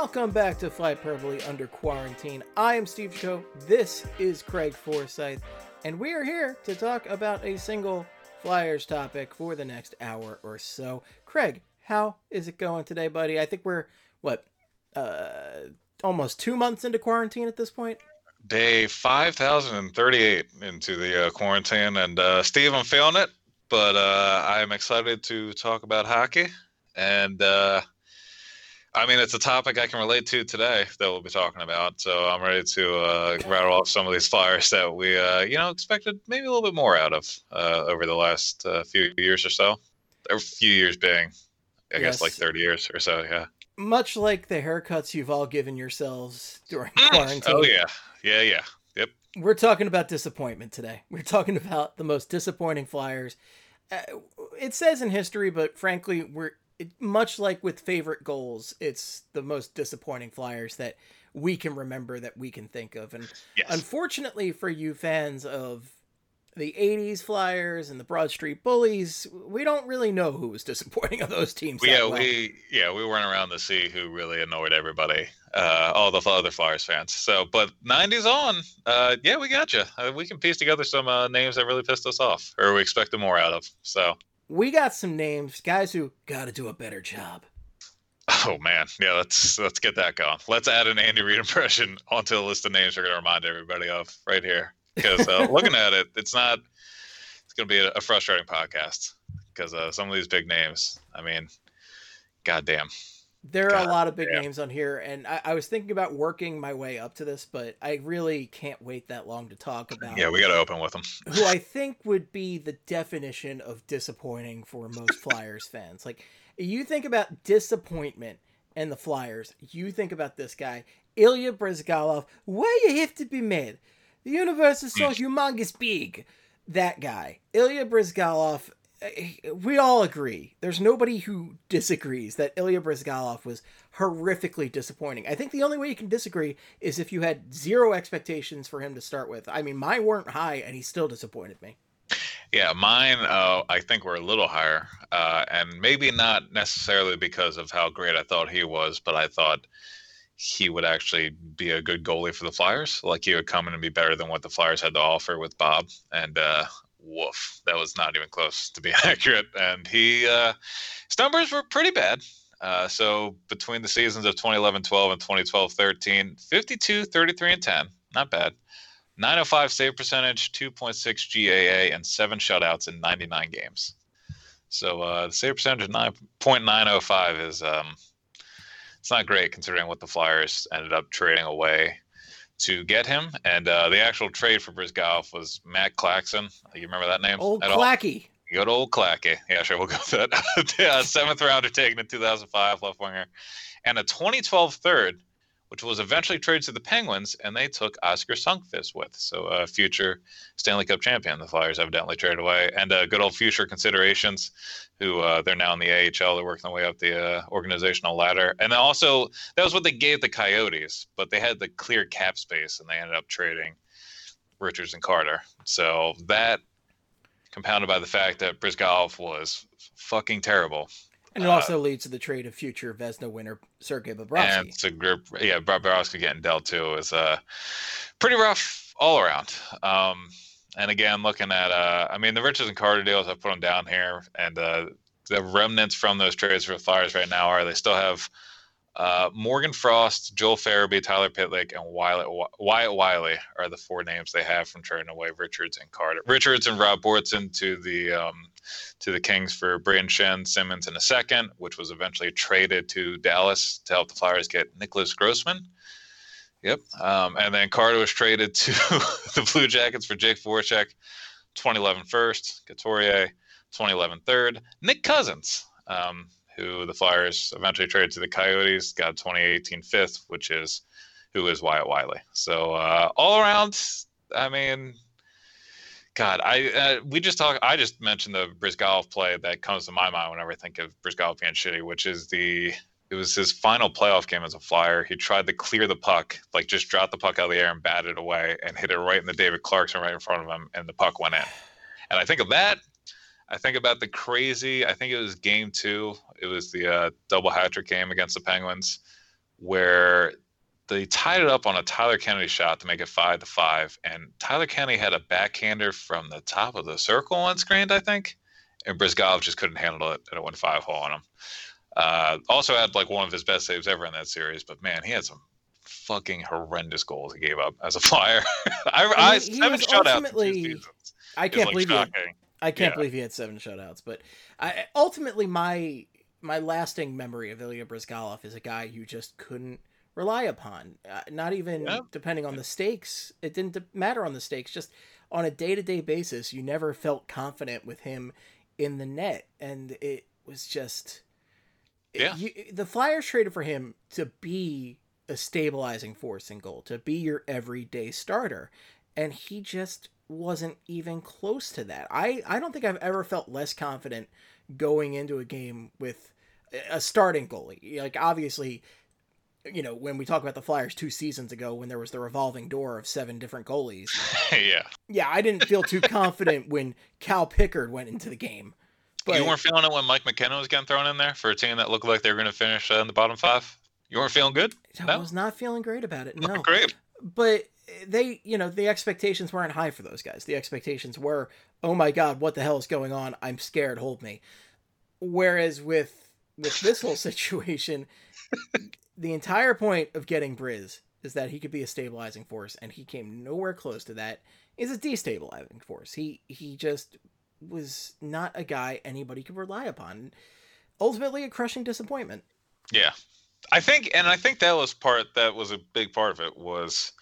Welcome back to Flyperbole Under Quarantine. I am Steve Jaco. This is Craig Forsyth, and we are here to talk about a single Flyers topic for the next hour or so. Craig, how is it going today, buddy? I think we're what uh almost two months into quarantine at this point. Day 5038 into the uh, quarantine. And uh, Steve, I'm feeling it, but uh, I'm excited to talk about hockey. And uh, I mean, it's a topic I can relate to today that we'll be talking about. So I'm ready to uh, rattle off some of these flyers that we, uh, you know, expected maybe a little bit more out of over the last few years or so. A few years being, I guess, like 30 years or so. Yeah. Much like the haircuts you've all given yourselves during Mm. quarantine. Oh, yeah. Yeah, yeah. Yep. We're talking about disappointment today. We're talking about the most disappointing Flyers. Uh, it says in history, but frankly, we're it, much like with favorite goals. It's the most disappointing Flyers that we can remember that we can think of. And Yes. unfortunately for you fans of the 80s Flyers and the Broad Street Bullies, we don't really know who was disappointing of those teams. Yeah, well. we yeah we weren't around to see who really annoyed everybody, uh, all the other Flyers fans. So, but '90s on, uh, yeah, we got you. Uh, we can piece together some uh, names that really pissed us off, or we expected more out of. So, we got some names, guys who got to do a better job. oh man, yeah, let's let's get that going. Let's add an Andy Reid impression onto the list of names we're going to remind everybody of right here, because uh, looking at it, it's not. It's going to be a, a frustrating podcast because uh, some of these big names. I mean, goddamn. There are a lot of big damn. names on here, and I, I was thinking about working my way up to this, but I really can't wait that long to talk about Yeah, we got to open with them. who I think would be the definition of disappointing for most Flyers fans. Like, you think about disappointment and the Flyers, you think about this guy, Ilya Bryzgalov. Why you have to be mad? The universe is so humongous big. That guy, Ilya Bryzgalov. We all agree. There's nobody who disagrees that Ilya Bryzgalov was horrifically disappointing. I think the only way you can disagree is if you had zero expectations for him to start with. I mean, mine weren't high, and he still disappointed me. Yeah, mine, uh, I think were a little higher, uh, and maybe not necessarily because of how great I thought he was, but I thought he would actually be a good goalie for the Flyers. Like he would come in and be better than what the Flyers had to offer with Bob. And uh, woof, that was not even close to being accurate. And he, uh, his numbers were pretty bad. Uh, so between the seasons of 2011-12 and 2012-13, 52, 33, and 10, not bad. 905 save percentage, 2.6 GAA, and seven shutouts in 99 games. So uh, the save percentage of 9.905 is um, it's not great considering what the Flyers ended up trading away to get him. And uh, the actual trade for Bryzgalov was Matt Clackson. You remember that name? Old at all? Clacky. Good old Clacky. Yeah, sure, we'll go with that. yeah, seventh rounder taken in 2005, left winger, and a 2012 third, which was eventually traded to the Penguins, and they took Oskar Sundqvist with. So, uh, future Stanley Cup champion, the Flyers evidently traded away, and uh, good old future considerations, who uh, they're now in the AHL. They're working their way up the uh, organizational ladder, and then also that was what they gave the Coyotes, but they had the clear cap space, and they ended up trading Richards and Carter. So that compounded by the fact that Bryzgalov was fucking terrible. And it Uh, also leads to the trade of future Vezina winner Sergei Bobrovsky. And it's a group, yeah, Bobrovsky getting dealt too is uh, pretty rough all around. Um, and again, looking at, uh, I mean, the Richards and Carter deals, I put them down here, and uh, the remnants from those trades for Flyers right now are they still have uh, Morgan Frost, Joel Farabee, Tyler Pitlick, and Wyatt, Wyatt Wiley are the four names they have from trading away Richards and Carter. Richards and Rob Bordson to the um, to the Kings for Brayden Schenn, Simmonds in a second, which was eventually traded to Dallas to help the Flyers get Nicklas Grossmann. Yep. Um, and then Carter was traded to the Blue Jackets for Jake Voracek, 2011 first, Couturier, 2011 third, Nick Cousins, um, who the Flyers eventually traded to the Coyotes, got 2018 fifth, which is who is Wyatt Wiley. So uh, all around, I mean, God, I uh, we just talk. I just mentioned the Bryzgalov play that comes to my mind whenever I think of Bryzgalov being shitty, which is the it was his final playoff game as a flyer. He tried to clear the puck, like just drop the puck out of the air and bat it away and hit it right in the David Clarkson right in front of him, and the puck went in. And I think of that. I think about the crazy. I think it was game two. It was the uh, double hat trick game against the Penguins, where they tied it up on a Tyler Kennedy shot to make it five to five, and Tyler Kennedy had a backhander from the top of the circle on screen, I think, and Bryzgalov just couldn't handle it, and it went five hole on him. Uh, also had like one of his best saves ever in that series, but man, he had some fucking horrendous goals he gave up as a flyer. I, I, I mean, seven shutouts. I can't like believe shocking. it. I can't Yeah. believe he had seven shutouts, but I, ultimately my my lasting memory of Ilya Bryzgalov is a guy you just couldn't rely upon. Uh, not even Yeah. depending on the stakes. It didn't de- matter on the stakes. Just on a day to day basis, you never felt confident with him in the net, and it was just. Yeah. You, the Flyers traded for him to be a stabilizing force in goal, to be your everyday starter, and he just wasn't even close to that. I, I don't think I've ever felt less confident going into a game with a starting goalie. Like obviously, you know, when we talk about the Flyers two seasons ago when there was the revolving door of seven different goalies. yeah. Yeah, I didn't feel too confident when Cal Pickard went into the game. But you weren't feeling it when Mike McKenna was getting thrown in there for a team that looked like they were going to finish uh, in the bottom five. You weren't feeling good. I was not feeling great about it. No. Great. but they you know the expectations weren't high for those guys. The expectations were oh my god what the hell is going on? I'm scared. Hold me. Whereas with with this whole situation the entire point of getting briz is that he could be a stabilizing force and he came nowhere close to that. Is a destabilizing force. He he just was not a guy anybody could rely upon. Ultimately a crushing disappointment. Yeah, I think, and I think that was part that was a big part of it was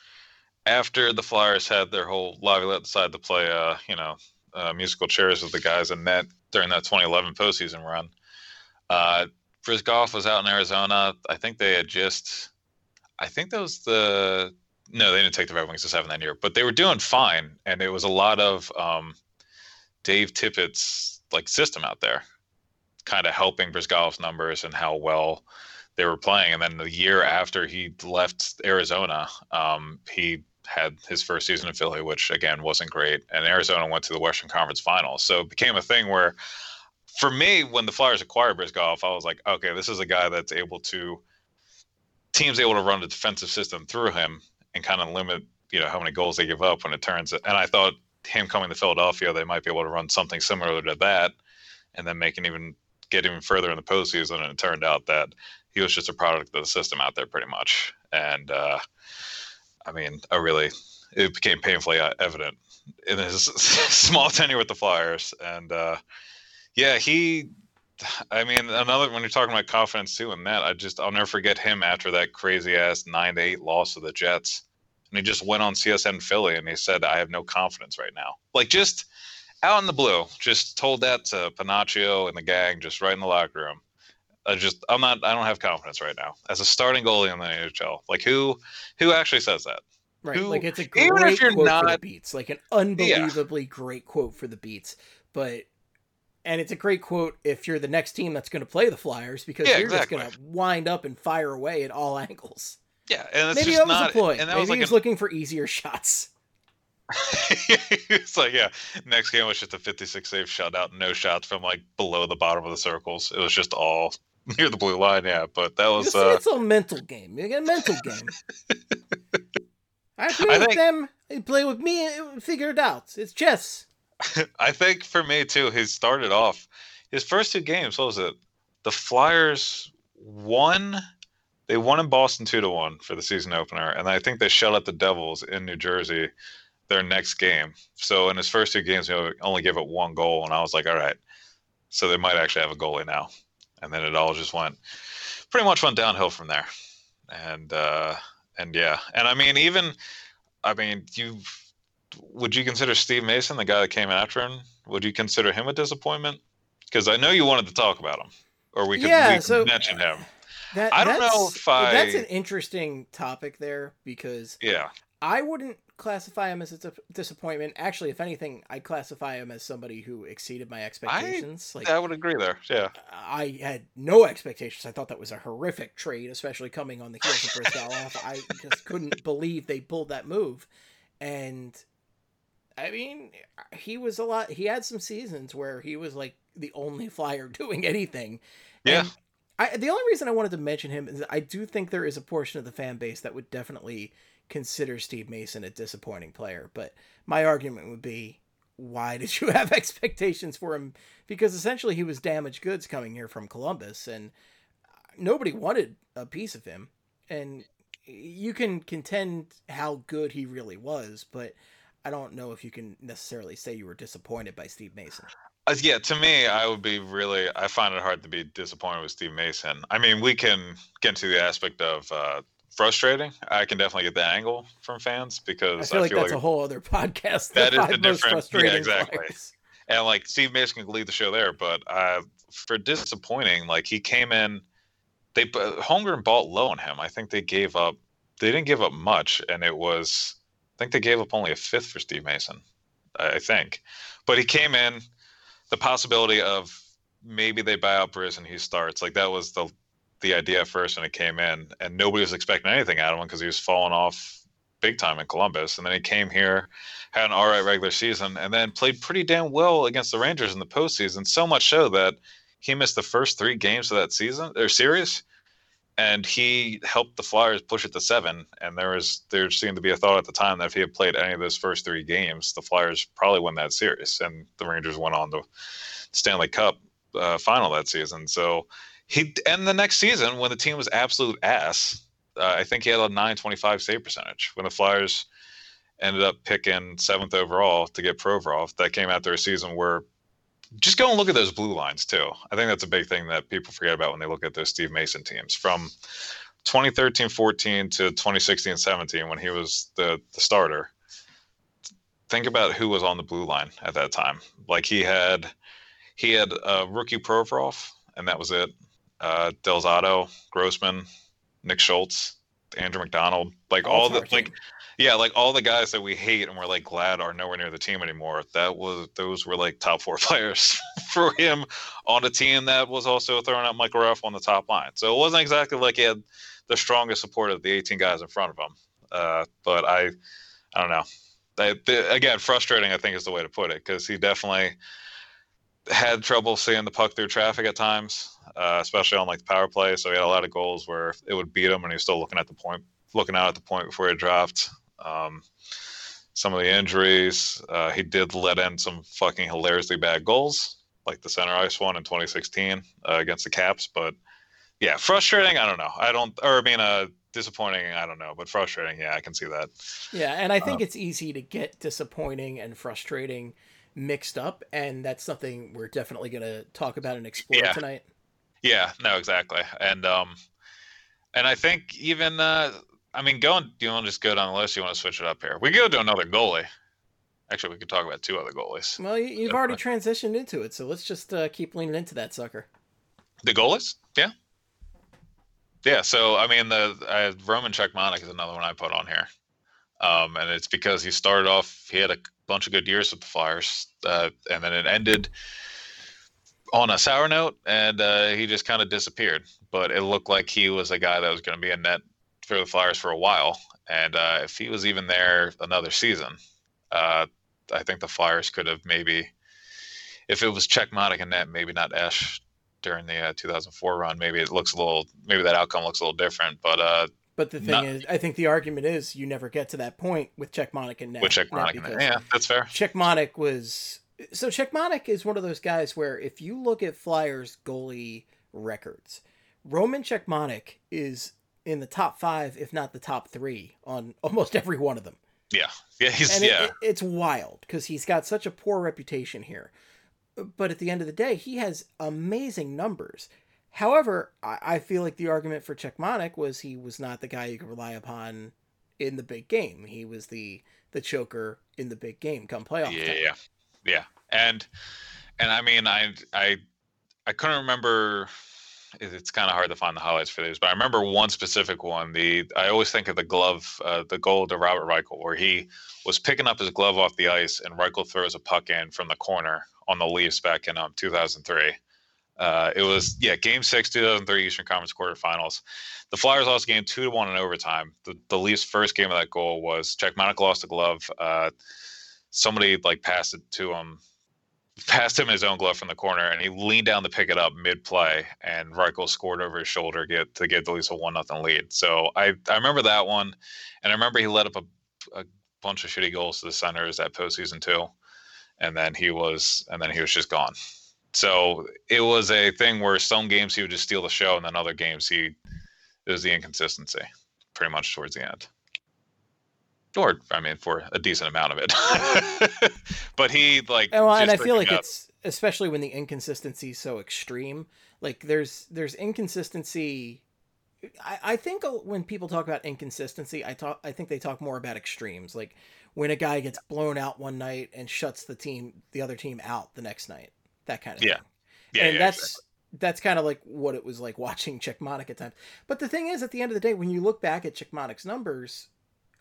after the Flyers had their whole Laviolette decided to play, uh, you know, uh, musical chairs with the guys in net during that 2011 postseason run. Uh, Brizgoff was out in Arizona. I think they had just, I think that was the no, they didn't take the Red Wings to seven that year, but they were doing fine, and it was a lot of um, Dave Tippett's like system out there, kind of helping Brizgoff's numbers and how well they were playing. And then the year after he left Arizona, um, he had his first season in Philly, which again wasn't great. And Arizona went to the Western Conference Finals, so it became a thing where, for me, when the Flyers acquired Brizgoff, I was like, okay, this is a guy that's able to teams able to run the defensive system through him and kind of limit you know how many goals they give up when it turns. And I thought him coming to Philadelphia, they might be able to run something similar to that, and then make an even get even further in the postseason. And it turned out that he was just a product of the system out there, pretty much. And uh, I mean, I really it became painfully uh, evident in his small tenure with the Flyers. And uh, yeah, he. I mean, another when you're talking about confidence too, and that I just I'll never forget him after that crazy ass nine to eight loss to the Jets, and he just went on CSN Philly and he said, "I have no confidence right now." Like just out in the blue, just told that to Panaccio and the gang, just right in the locker room. I just I'm not I don't have confidence right now as a starting goalie in the NHL. Like who who actually says that? Right, Who- like it's a even great if you're quote for the beats, like an unbelievably great quote for the beats. But and it's a great quote if you're the next team that's going to play the Flyers because Yeah, you're exactly. just going to wind up and fire away at all angles. Yeah, and it's Maybe just that was not. a ploy. And that Maybe was like he's an- looking for easier shots. it's like yeah. Next game was just a 56 save shutout, no shots from like below the bottom of the circles. It was just all near the blue line. Yeah, but that was uh, it's a mental game. You get a mental game. I play I with think- them. They play with me. and Figure it out. It's chess. I think for me too, he started off his first two games. What was it? The Flyers won. They won in Boston two to one for the season opener, and I think they shut out the Devils in New Jersey their next game. So in his first two games, he only gave it one goal, and I was like, all right, so they might actually have a goalie now. And then it all just went pretty much went downhill from there. And uh, and yeah, and I mean even, I mean you would you consider Steve Mason the guy that came after him? Would you consider him a disappointment? Because I know you wanted to talk about him, or we could, Yeah, we could so- mention him. That, I don't know if I- That's an interesting topic there because Yeah. I wouldn't classify him as a disappointment. Actually, if anything, I'd classify him as somebody who exceeded my expectations. like I would agree there. Yeah. I had no expectations. I thought that was a horrific trade, especially coming on the heels of Bryzgalov. I just couldn't believe they pulled that move. And I mean, he was a lot. He had some seasons where he was like the only flyer doing anything. Yeah. And I, the only reason I wanted to mention him is I do think there is a portion of the fan base that would definitely consider Steve Mason a disappointing player. But my argument would be, why did you have expectations for him? Because essentially he was damaged goods coming here from Columbus, and nobody wanted a piece of him. And you can contend how good he really was, but I don't know if you can necessarily say you were disappointed by Steve Mason. Uh, yeah, to me, I would be really. I find it hard to be disappointed with Steve Mason. I mean, we can get into the aspect of uh, frustrating. I can definitely get that angle from fans because I feel like that's a whole other podcast. That the is a different- yeah, exactly. and like Steve Mason can lead the show there, but uh, for disappointing, like he came in, they Holmgren bought low on him. I think they gave up. They didn't give up much, and it was. I think they gave up only a fifth for Steve Mason. I I think, but he came in. The possibility of maybe they buy out Briz and he starts like that was the the idea at first when it came in, and nobody was expecting anything out of him because he was falling off big time in Columbus, and then he came here had an all right regular season, and then played pretty damn well against the Rangers in the postseason. So much so that he missed the first three games of that season or series, and he helped the Flyers push it to seven. And there was there seemed to be a thought at the time that if he had played any of those first three games, the Flyers probably win that series, and the Rangers went on to Stanley Cup uh, final that season. So he and the next season when the team was absolute ass. Uh, I think he had a 925 save percentage when the Flyers ended up picking seventh overall to get Provorov. That came after a season where just go and look at those blue lines too. I think that's a big thing that people forget about when they look at those Steve Mason teams from 2013-14 to 2016-17 when he was the the starter. Think about who was on the blue line at that time. Like he had he had uh, rookie Provorov, and that was it. Uh, Delzato, Grossmann, Nick Schultz, Andrew MacDonald, like all the All-star like team. yeah, like all the guys that we hate and we're like glad are nowhere near the team anymore. That was those were like top four players for him on a team that was also throwing out Michael Raffl on the top line. So it wasn't exactly like he had the strongest support of the 18 guys in front of him. Uh, but I, I don't know. The, again, frustrating. I think is the way to put it because he definitely had trouble seeing the puck through traffic at times, uh, especially on like the power play. So he had a lot of goals where it would beat him, and he was still looking at the point, looking out at the point before he dropped. Um, some of the injuries, uh, he did let in some fucking hilariously bad goals, like the center ice one in 2016 uh, against the Caps. But yeah, frustrating. I don't know. I don't, or I mean, uh, disappointing. I don't know, but frustrating. Yeah, I can see that. Yeah, and I think it's easy to get disappointing and frustrating mixed up, and that's something we're definitely going to talk about and explore Yeah. tonight. Yeah, no, exactly. And um and I think even uh I mean going do you want to just go down the list? You want to switch it up here? We could go to another goalie. Actually we could talk about two other goalies. Well, you- you've already transitioned into it, so let's just uh, keep leaning into that sucker. The goalies? Yeah. Yeah, so I mean the uh, Roman Cechmanek is another one I put on here. Um and it's because he started off he had a bunch of good years with the Flyers uh, and then it ended on a sour note, and uh, he just kind of disappeared. But it looked like he was a guy that was going to be a net for the Flyers for a while. And uh, if he was even there another season, uh, I think the Flyers could have maybe, if it was Cechmanek and net, maybe not Esche during the uh, 2004 run. Maybe it looks a little, maybe that outcome looks a little different. But uh, But the thing Not- is, I think the argument is you never get to that point with Cechmanek and Net. with Net Cechmanek, because yeah, that's fair. Cechmanek was so Cechmanek is one of those guys where if you look at Flyers goalie records, Roman Cechmanek is in the top five, if not the top three, on almost every one of them. Yeah, yeah, he's And it- yeah, it, it's wild because he's got such a poor reputation here. But at the end of the day, he has amazing numbers. However, I, I feel like the argument for Cechmanek was he was not the guy you could rely upon in the big game. He was the the choker in the big game come playoff yeah, time. Yeah. And and I mean, I I I couldn't remember it's kind of hard to find the highlights for these, but I remember one specific one. The I always think of the glove, uh, the goal to Robert Reichel, where he was picking up his glove off the ice, and Reichel throws a puck in from the corner on the Leafs back in um, 2003. Uh, it was yeah, Game Six, 2003 Eastern Conference quarterfinals. The Flyers lost game two to one in overtime. The, the Leafs' first game of that goal was Cechmanek lost the glove. Uh, somebody like passed it to him passed him his own glove from the corner, and he leaned down to pick it up mid play, and Reichel scored over his shoulder get to get the Leafs a one nothing lead. So I I remember that one, and I remember he let up a, a bunch of shitty goals to the Senators that postseason too, and then he was and then he was just gone. So it was a thing where some games he would just steal the show, and then other games he it was the inconsistency, pretty much towards the end. Or I mean, for a decent amount of it, but he like. And, well, and I feel like out. it's especially when the inconsistency is so extreme. Like there's there's inconsistency. I, I think when people talk about inconsistency, I talk I think they talk more about extremes. Like when a guy gets blown out one night and shuts the team the other team out the next night. That kind of Yeah. thing. yeah, and yeah, that's exactly. that's kind of like what it was like watching Cechmanek at times. But the thing is, at the end of the day, when you look back at Cechmanek's numbers,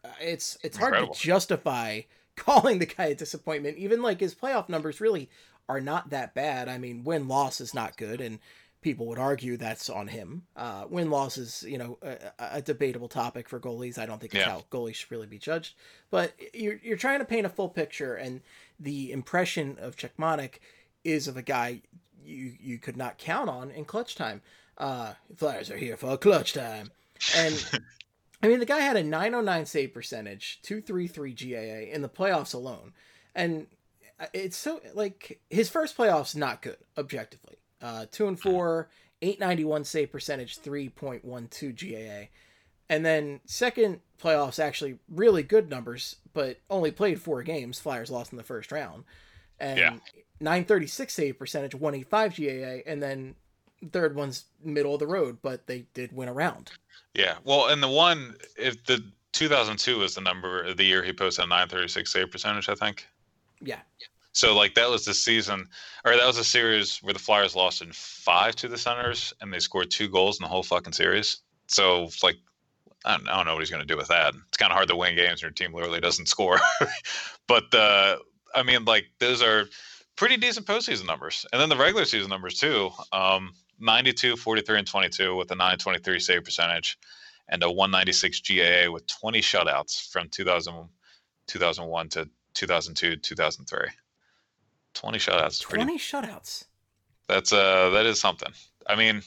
uh, it's it's hard to justify calling the guy a disappointment. Even like his playoff numbers really are not that bad. I mean, win loss is not good, and people would argue that's on him. Uh, win loss is you know a, a debatable topic for goalies. I don't think it's Yeah. how goalies should really be judged. But you're you're trying to paint a full picture, and the impression of Cechmanek is of a guy you you could not count on in clutch time. Uh, Flyers are here for clutch time, and I mean the guy had a 909 save percentage, 233 GAA in the playoffs alone, and it's so like his first playoffs not good objectively. Uh, two and four, 891 save percentage, 3.12 GAA. And then second playoffs actually really good numbers, but only played four games. Flyers lost in the first round. And Yeah. 936 save percentage, 185 GAA, and then third one's middle of the road, but they did win a round. Yeah. Well, and the one if the 2002 was the number of the year he posted a 936 save percentage, I think. Yeah. So like that was the season, or that was a series where the Flyers lost in five to the Senators, and they scored two goals in the whole fucking series. So like, I don't, I don't know what he's going to do with that. It's kind of hard to win games when your team literally doesn't score. but uh, I mean, like those are pretty decent postseason numbers, and then the regular season numbers too. Um, 92, 43, and 22 with a 923 save percentage, and a 196 GAA with 20 shutouts from 2000, 2001 to 2002, 2003. 20 shutouts. is Pretty, 20 shutouts. that's uh that is something. I mean,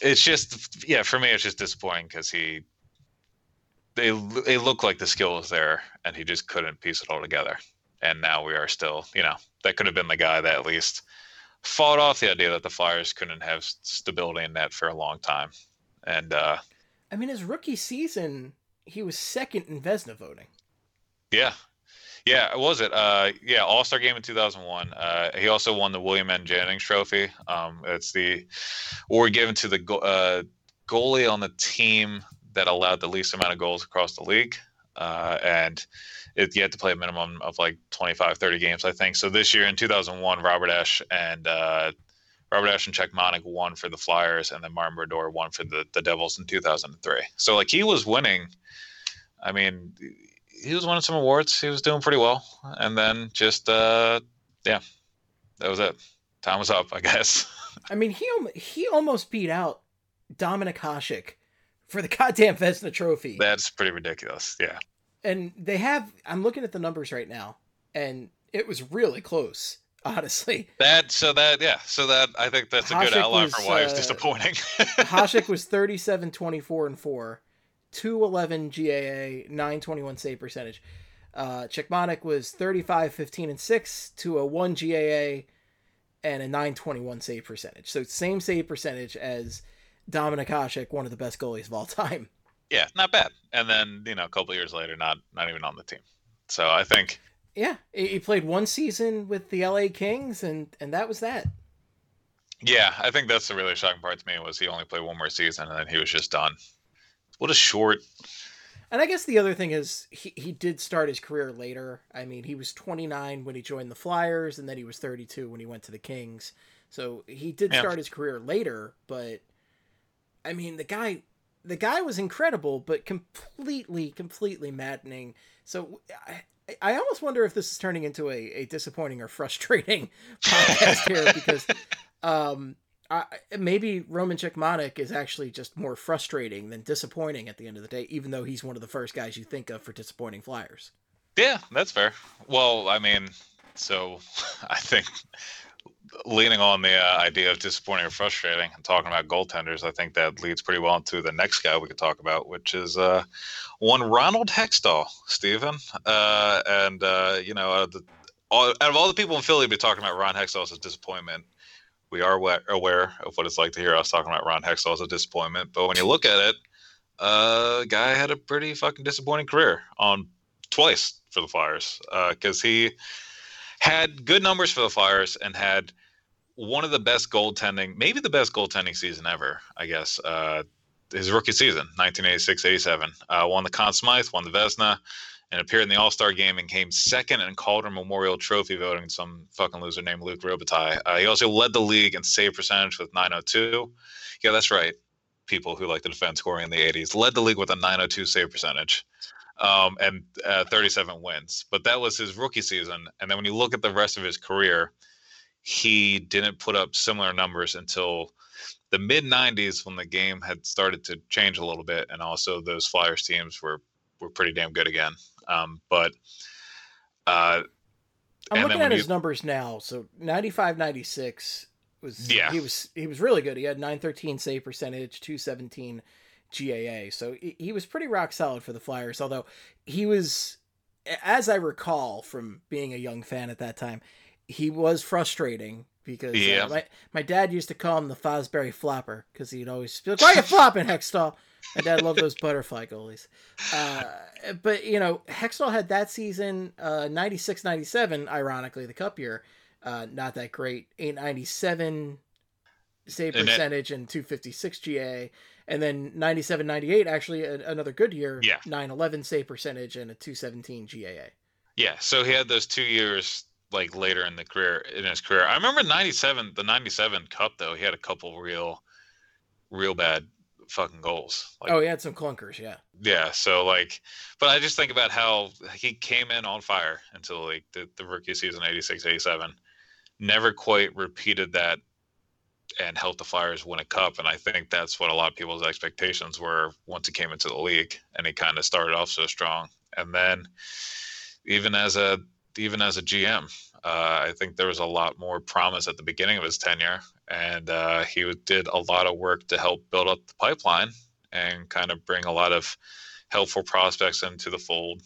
it's just yeah, for me it's just disappointing because he they they look like the skill is there and he just couldn't piece it all together. And now we are still, you know, that could have been the guy that at least fought off the idea that the Flyers couldn't have stability in net for a long time. And uh I mean, his rookie season, he was second in Vezina voting. Yeah. Yeah, it was it? Uh, yeah, All Star Game in 2001. Uh, he also won the William M. Jennings Trophy. Um, it's the award given to the go- uh, goalie on the team that allowed the least amount of goals across the league. Uh, and it, you had to play a minimum of like 25, 30 games, I think. So this year in 2001, Robert Esche and uh, Robert Esche and Cechmanek won for the Flyers, and then Martin Brodeur won for the, the Devils in 2003. So like he was winning. I mean, he was winning some awards. He was doing pretty well, and then just uh, yeah, that was it. Time was up, I guess. I mean, he he almost beat out Dominik Hasek for the goddamn Vezina Trophy. That's pretty ridiculous. Yeah, and they have I'm looking at the numbers right now and it was really close, honestly. that so that yeah so that I think that's a good Hasek outline for was, why it was uh, disappointing. Hasek was 37 24 and 4, 211 GAA, 921 save percentage. Uh Cechmanek was 35 15 and 6, 201 GAA and a 921 save percentage. So same save percentage as Dominik Hasek, one of the best goalies of all time. yeah, not bad. And then you know a couple years later, not not even on the team. So I think Yeah, he played one season with the LA Kings and and that was that. yeah, I think that's the really shocking part to me was he only played one more season and then he was just done. What a short. And I guess the other thing is he, he did start his career later. I mean, he was 29 when he joined the Flyers, and then he was 32 when he went to the Kings. So he did Yeah. start his career later, but I mean the guy the guy was incredible, but completely, completely maddening. So I, I almost wonder if this is turning into a, a disappointing or frustrating podcast here because um, I, maybe Roman Cechmanek is actually just more frustrating than disappointing at the end of the day, even though he's one of the first guys you think of for disappointing Flyers. Yeah, that's fair. Well, I mean, so I think leaning on the uh, idea of disappointing or frustrating and talking about goaltenders, I think that leads pretty well into the next guy we could talk about, which is uh, one Ronald Hextall, Stephen. Uh, and, uh, you know, uh, the, all, out of all the people in Philly be talking about Ron Hextall as a disappointment, we are aware of what it's like to hear us talking about Ron Hextall as a disappointment. But when you look at it, uh, guy had a pretty fucking disappointing career on twice for the Flyers because he had good numbers for the Flyers and had one of the best goaltending, maybe the best goaltending season ever, I guess. Uh, his rookie season, 1986-87, uh, won the Conn Smythe, won the Vezina, and appeared in the All Star game and came second in Calder Memorial Trophy voting. Some fucking loser named Luc Robitaille. Uh, he also led the league in save percentage with 902. Yeah, that's right. People who like to defend scoring in the 80s led the league with a 902 save percentage um, and uh, 37 wins. But that was his rookie season. And then when you look at the rest of his career, he didn't put up similar numbers until the mid 90s when the game had started to change a little bit. And also those Flyers teams were, were pretty damn good again. Um, but uh, I'm looking at when his you- numbers now. So 95, 96 was Yeah. he was he was really good. He had 913 save percentage, 217 GAA. So he, he was pretty rock solid for the Flyers. Although he was, as I recall from being a young fan at that time, he was frustrating because uh, my my dad used to call him the Fosbury Flopper because he'd always be like, "Why you flopping, Hextall?" My dad loved those butterfly goalies. Uh, but you know, Hextall had that season, uh, 96, 97, ironically, the cup year, uh, not that great. 897 save And that- percentage and 256 GA. And then 97, 98, actually a, another good year. Yeah. 911 save percentage and a 217 GAA. Yeah, so he had those two years like later in the career in his career. I remember '97, the '97 Cup though. He had a couple real, real bad fucking goals. Like, oh, he had some clunkers, yeah. yeah. So like, but I just think about how he came in on fire until like the, the rookie season '86, '87. Never quite repeated that and helped the Flyers win a cup. And I think that's what a lot of people's expectations were once he came into the league and he kind of started off so strong. And then even as a even as a GM, uh, I think there was a lot more promise at the beginning of his tenure, and uh, he did a lot of work to help build up the pipeline and kind of bring a lot of helpful prospects into the fold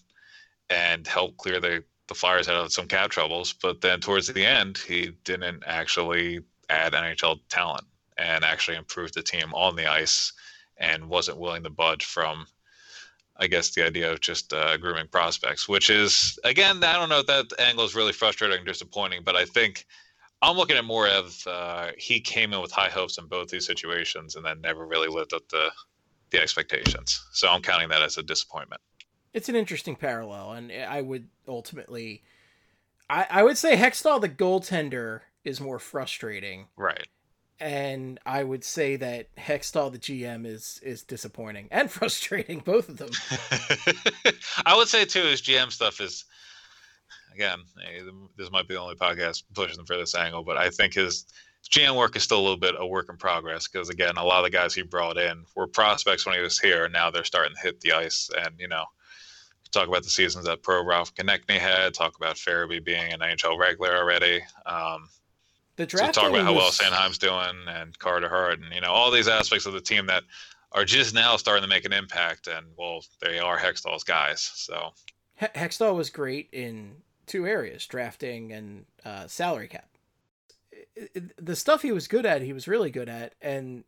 and help clear the the Flyers out of some cap troubles. But then towards the end, he didn't actually add NHL talent and actually improve the team on the ice and wasn't willing to budge from I guess the idea of just uh, grooming prospects, which is again, I don't know if that angle is really frustrating and disappointing, but I think I'm looking at more of uh, he came in with high hopes in both these situations and then never really lived up to the expectations. So I'm counting that as a disappointment. It's an interesting parallel, and I would ultimately, I, I would say Hextall the goaltender is more frustrating, Right. And I would say that Hextall the GM is is disappointing and frustrating, both of them. I would say too his GM stuff is again eh, this might be the only podcast pushing for this angle, but I think his GM work is still a little bit a work in progress because again a lot of the guys he brought in were prospects when he was here, and now they're starting to hit the ice, and you know. Talk about the seasons that Provorov Konecny had. Talk about Farabee being an NHL regular already. Um, The so talk about how well Sanheim's doing and Carter Hart and you know all these aspects of the team that are just now starting to make an impact and well they are Hextall's guys so Hextall was great in two areas: drafting and uh, salary cap. The stuff he was good at, he was really good at, and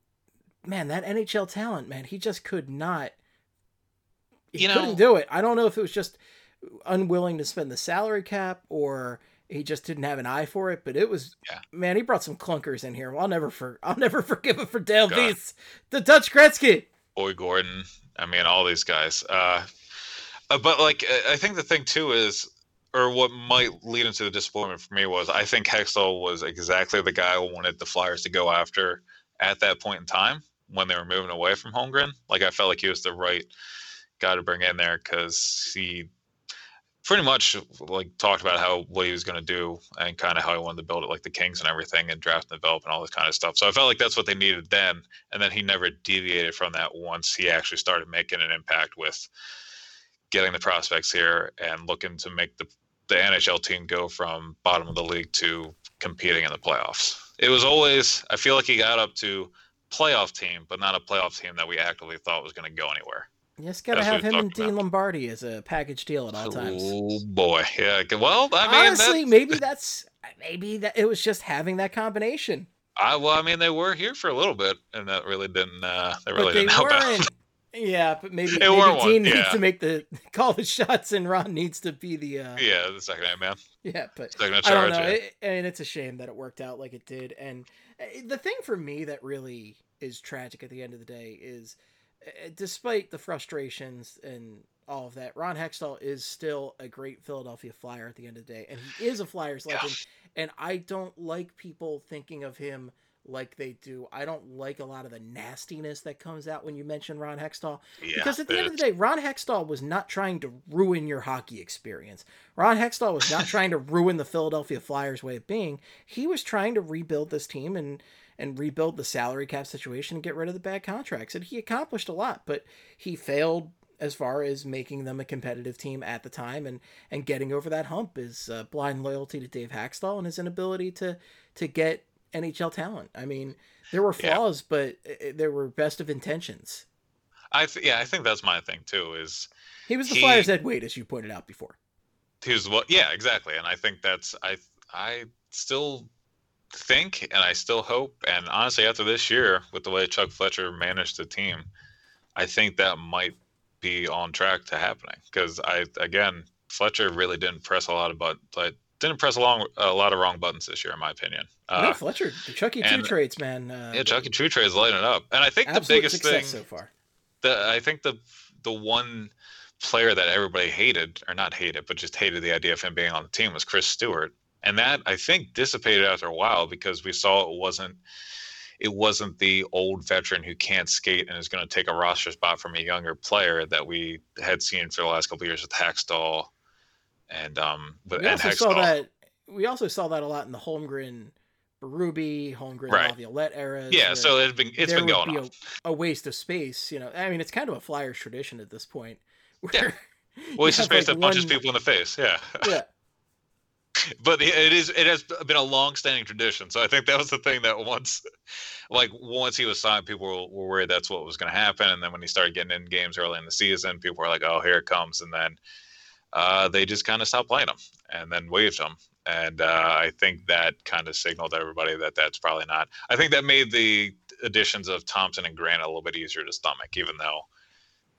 man, that NHL talent, man, he just could not. He You know- couldn't do it. I don't know if it was just unwilling to spend the salary cap or he just didn't have an eye for it. But it was, Yeah. man, he brought some clunkers in here. I'll never for I'll never forgive him for Dale. Weise, the Dutch Gretzky. Boyd Gordon I mean all these guys uh, uh, but like I- think the thing too is or what might lead into the disappointment for me was I think Hextall was exactly the guy I wanted the Flyers to go after at that point in time when they were moving away from Holmgren. Like I felt like he was the right guy to bring in there because he pretty much like talked about how what he was going to do and kind of how he wanted to build it like the Kings and everything and draft and develop and all this kind of stuff. So I felt like that's what they needed then, and then he never deviated from that once he actually started making an impact with getting the prospects here and looking to make the the NHL team go from bottom of the league to competing in the playoffs. It was always I feel like he got up to playoff team, but not a playoff team that we actively thought was going to go anywhere. You just gotta have him and Dean about. Lombardi as a package deal at all times. Oh boy, yeah. Well, I mean, Honestly, maybe that's maybe that it was just having that combination. I well, I mean, they were here for a little bit, and that really didn't. Uh, But really they didn't help weren't. Yeah, but maybe, maybe weren't one, Dean needs yeah. to make the call the shots, and Ron needs to be the uh, Yeah, the second hand man, yeah. But second I don't know. yeah. It, and it's a shame that it worked out like it did. And uh, the thing for me that really is tragic at the end of the day is, Eh, despite the frustrations and all of that, Ron Hextall is still a great Philadelphia Flyer at the end of the day, and he is a Flyers legend. And I don't like people thinking of him like they do. I don't like a lot of the nastiness that comes out when you mention Ron Hextall. Yeah, Because at the end of the day, Ron Hextall was not trying to ruin your hockey experience. Ron Hextall was not trying to ruin the Philadelphia Flyers way of being. He was trying to rebuild this team and and rebuild the salary cap situation and get rid of the bad contracts. And he accomplished a lot, but he failed as far as making them a competitive team at the time and and getting over that hump is uh, blind loyalty to Dave Hakstol and his inability to to get NHL talent. I mean, there were Yeah. flaws, but uh, there were best of intentions. I th- yeah, I think that's my thing too. Is He was the He- Flyers' Ed Wade, as you pointed out before. who's what? Yeah, exactly. And I think that's I I still think and I still hope and honestly after this year with the way Chuck Fletcher managed the team, I think that might be on track to happening because I again Fletcher really didn't press a lot of but like didn't press along a lot of wrong buttons this year in my opinion. Uh, Fletcher, the Chucky Two and- trades, man. Uh, yeah, Chucky True Trade is lighting it up, and I think the biggest thing so far. the I think the the one player that everybody hated, or not hated, but just hated the idea of him being on the team was Chris Stewart, and that I think dissipated after a while because we saw it wasn't it wasn't the old veteran who can't skate and is going to take a roster spot from a younger player that we had seen for the last couple of years with Hakstol and um with We and also saw that. We also saw that a lot in the Holmgren, Ruby, Holmgren, Right. Laviolette eras. Yeah, so it's been it's been going be on. A, a waste of space. You know, I mean, it's kind of a Flyers tradition at this point. Yeah. Where it's just have, space like, that punches people in the face. Yeah. Yeah, but it is it has been a long-standing tradition. So i think that was the thing that once like once he was signed people were, were worried that's what was going to happen. And then when he started getting in games early in the season people were like oh here it comes. And then uh, they just kind of stopped playing him and then waived him. And uh, i think that kind of signaled everybody that that's probably not i think that made the additions of thompson and grant a little bit easier to stomach even though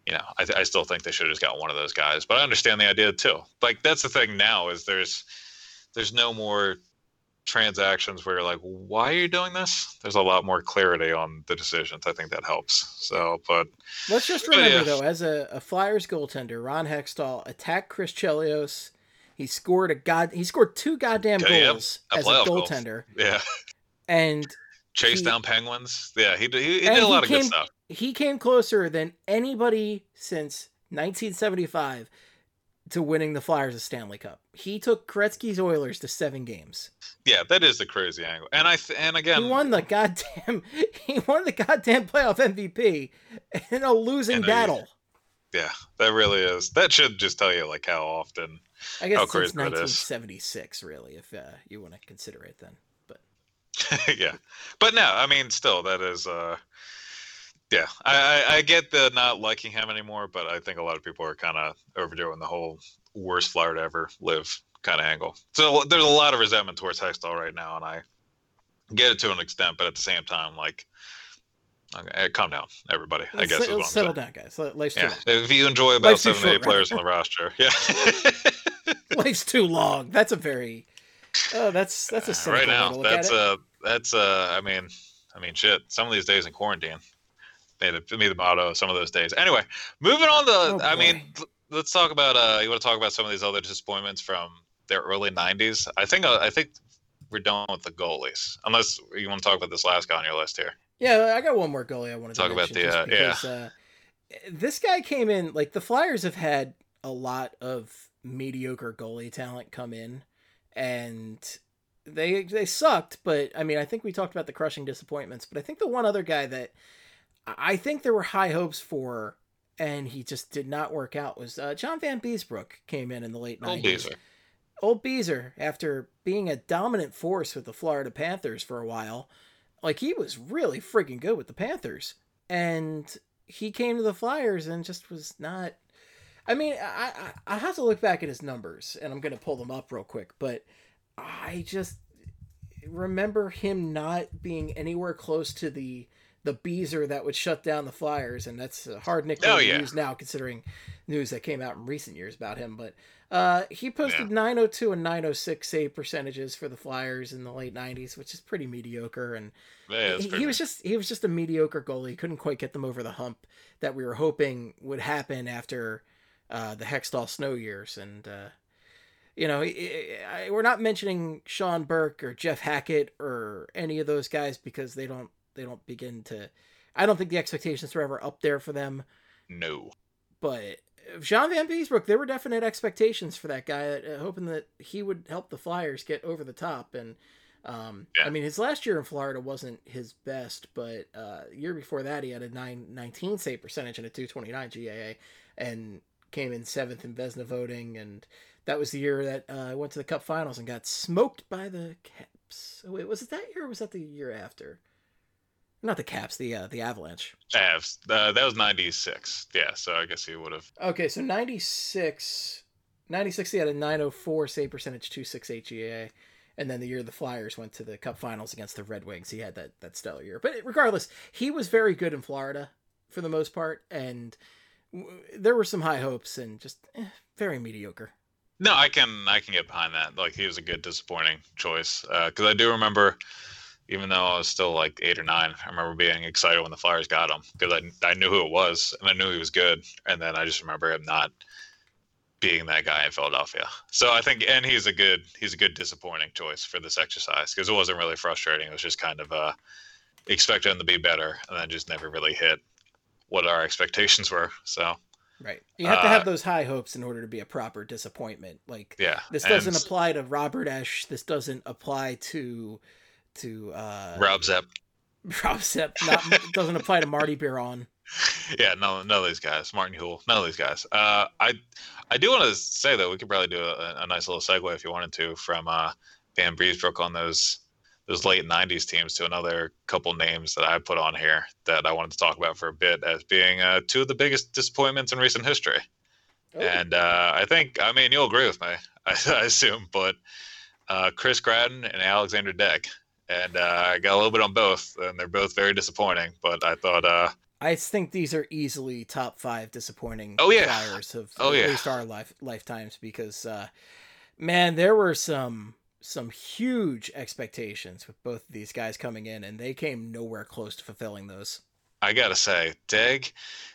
you know i, th- I still think they should have just got one of those guys. But i understand the idea too. Like that's the thing now is there's there's no more transactions where you're like, why are you doing this? There's a lot more clarity on the decisions. I think that helps. So, but let's just remember yeah. though, as a, a Flyers goaltender, Ron Hextall attacked Chris Chelios. He scored a god. He scored two goddamn Yeah, yeah, goals a as a goals. goaltender, yeah, and chased He- down penguins. Yeah, he did, he, he did a lot of came- good stuff. he came closer than anybody since 1975 to winning the Flyers a Stanley Cup. He took Gretzky's Oilers to seven games. Yeah, that is the crazy angle. And I th- and again, He won the goddamn he won the goddamn playoff MVP in a losing a- battle. yeah, that really is. That should just tell you like how often. I guess how since crazy that is. 1976, really, if uh, you want to consider it then. But yeah, but no, I mean, still, that is. uh yeah, I, I I get the not liking him anymore, but I think a lot of people are kind of overdoing the whole worst flyer to ever live kind of angle. So there's a lot of resentment towards Hextall right now, and I get it to an extent, but at the same time, like, okay, eh, calm down, everybody. I let's, guess let's settle down, guys. Li- Life's too Yeah, long. if you enjoy about Life's seven, eight right? players on the roster, yeah. Life's too long. That's a very oh, that's that's a right now, that's at it. uh that's uh I mean, I mean, shit. Some of these days in quarantine, made the, me the motto of some of those days. Anyway, moving on to, Oh, I boy. mean, let's talk about. Uh, you want to talk about some of these other disappointments from their early '90s? I think. Uh, I think we're done with the goalies, unless you want to talk about this last guy on your list here. Yeah, I got one more goalie I want to Talk about the, uh, because, uh, this guy came in like the Flyers have had a lot of mediocre goalie talent come in, and they they sucked. But I mean, I think we talked about the crushing disappointments. But I think the one other guy that I think there were high hopes for, and he just did not work out was uh, John Vanbiesbrouck came in in the late Old nineties. Beezer. Old Beezer, after being a dominant force with the Florida Panthers for a while, like he was really freaking good with the Panthers, and he came to the Flyers and just was not. I mean, I I, I have to look back at his numbers, and I'm gonna pull them up real quick, but I just remember him not being anywhere close to the the Beezer that would shut down the Flyers, and that's a hard nickname Oh, to yeah. use now, considering news that came out in recent years about him. But uh, he posted Yeah. 902 and 906 save percentages for the Flyers in the late 90s, which is pretty mediocre. And Yeah, he, he was just he was just a mediocre goalie. He couldn't quite get them over the hump that we were hoping would happen after uh, the Hextall snow years. And uh, you know, we're not mentioning Sean Burke or Jeff Hackett or any of those guys because they don't they don't begin to. I don't think the expectations were ever up there for them. no. But John Vanbiesbrouck, there were definite expectations for that guy, uh, hoping that he would help the Flyers get over the top. And um, Yeah. I mean, his last year in Florida wasn't his best, but uh, year before that, he had a 919 save percentage and a 229 GAA, and came in seventh in Vezina voting. And that was the year that uh, I went to the Cup Finals and got smoked by the Caps. Oh, wait, was it that year? or Was that the year after? Not the Caps, the uh, the Avalanche. Avs. Uh, that was '96. Yeah, so I guess he would have. Okay, so 96, 96 he had a 904 save percentage, 268 GAA. And then the year the Flyers went to the Cup Finals against the Red Wings, he had that, that stellar year. But regardless, he was very good in Florida for the most part. And w- there were some high hopes and just eh, very mediocre. No, I can I can get behind that. Like he was a good disappointing choice because I do remember, even though I was still like eight or nine, I remember being excited when the Flyers got him because I I knew who it was and I knew he was good, and then I just remember him not being that guy in Philadelphia. So I think and he's a good he's a good disappointing choice for this exercise because it wasn't really frustrating. It was just kind of uh expecting him to be better and then just never really hit what our expectations were. So Right. You have to Uh, have those high hopes in order to be a proper disappointment. Like yeah, this doesn't apply to Robert Esch. This doesn't apply to to uh Rob Zepp. Rob Zepp. Not doesn't apply to Marty Biron. yeah, no, none of these guys. Martin Houle, none of these guys. Uh, I, I do want to say though, we could probably do a, a nice little segue if you wanted to from uh, Vanbiesbrouck on those those late '90s teams to another couple names that I put on here that I wanted to talk about for a bit as being uh, two of the biggest disappointments in recent history. Oh. And uh, I think, I mean, you'll agree with me, I, I assume, but uh, Chris Gratton and Alexander Daigle. And uh, I got a little bit on both, and they're both very disappointing. But I thought, uh, I think these are easily top five disappointing Oh, yeah. flyers of Oh, at yeah. least our life lifetimes because uh, man, there were some some huge expectations with both of these guys coming in, and they came nowhere close to fulfilling those. I gotta say, Daigle,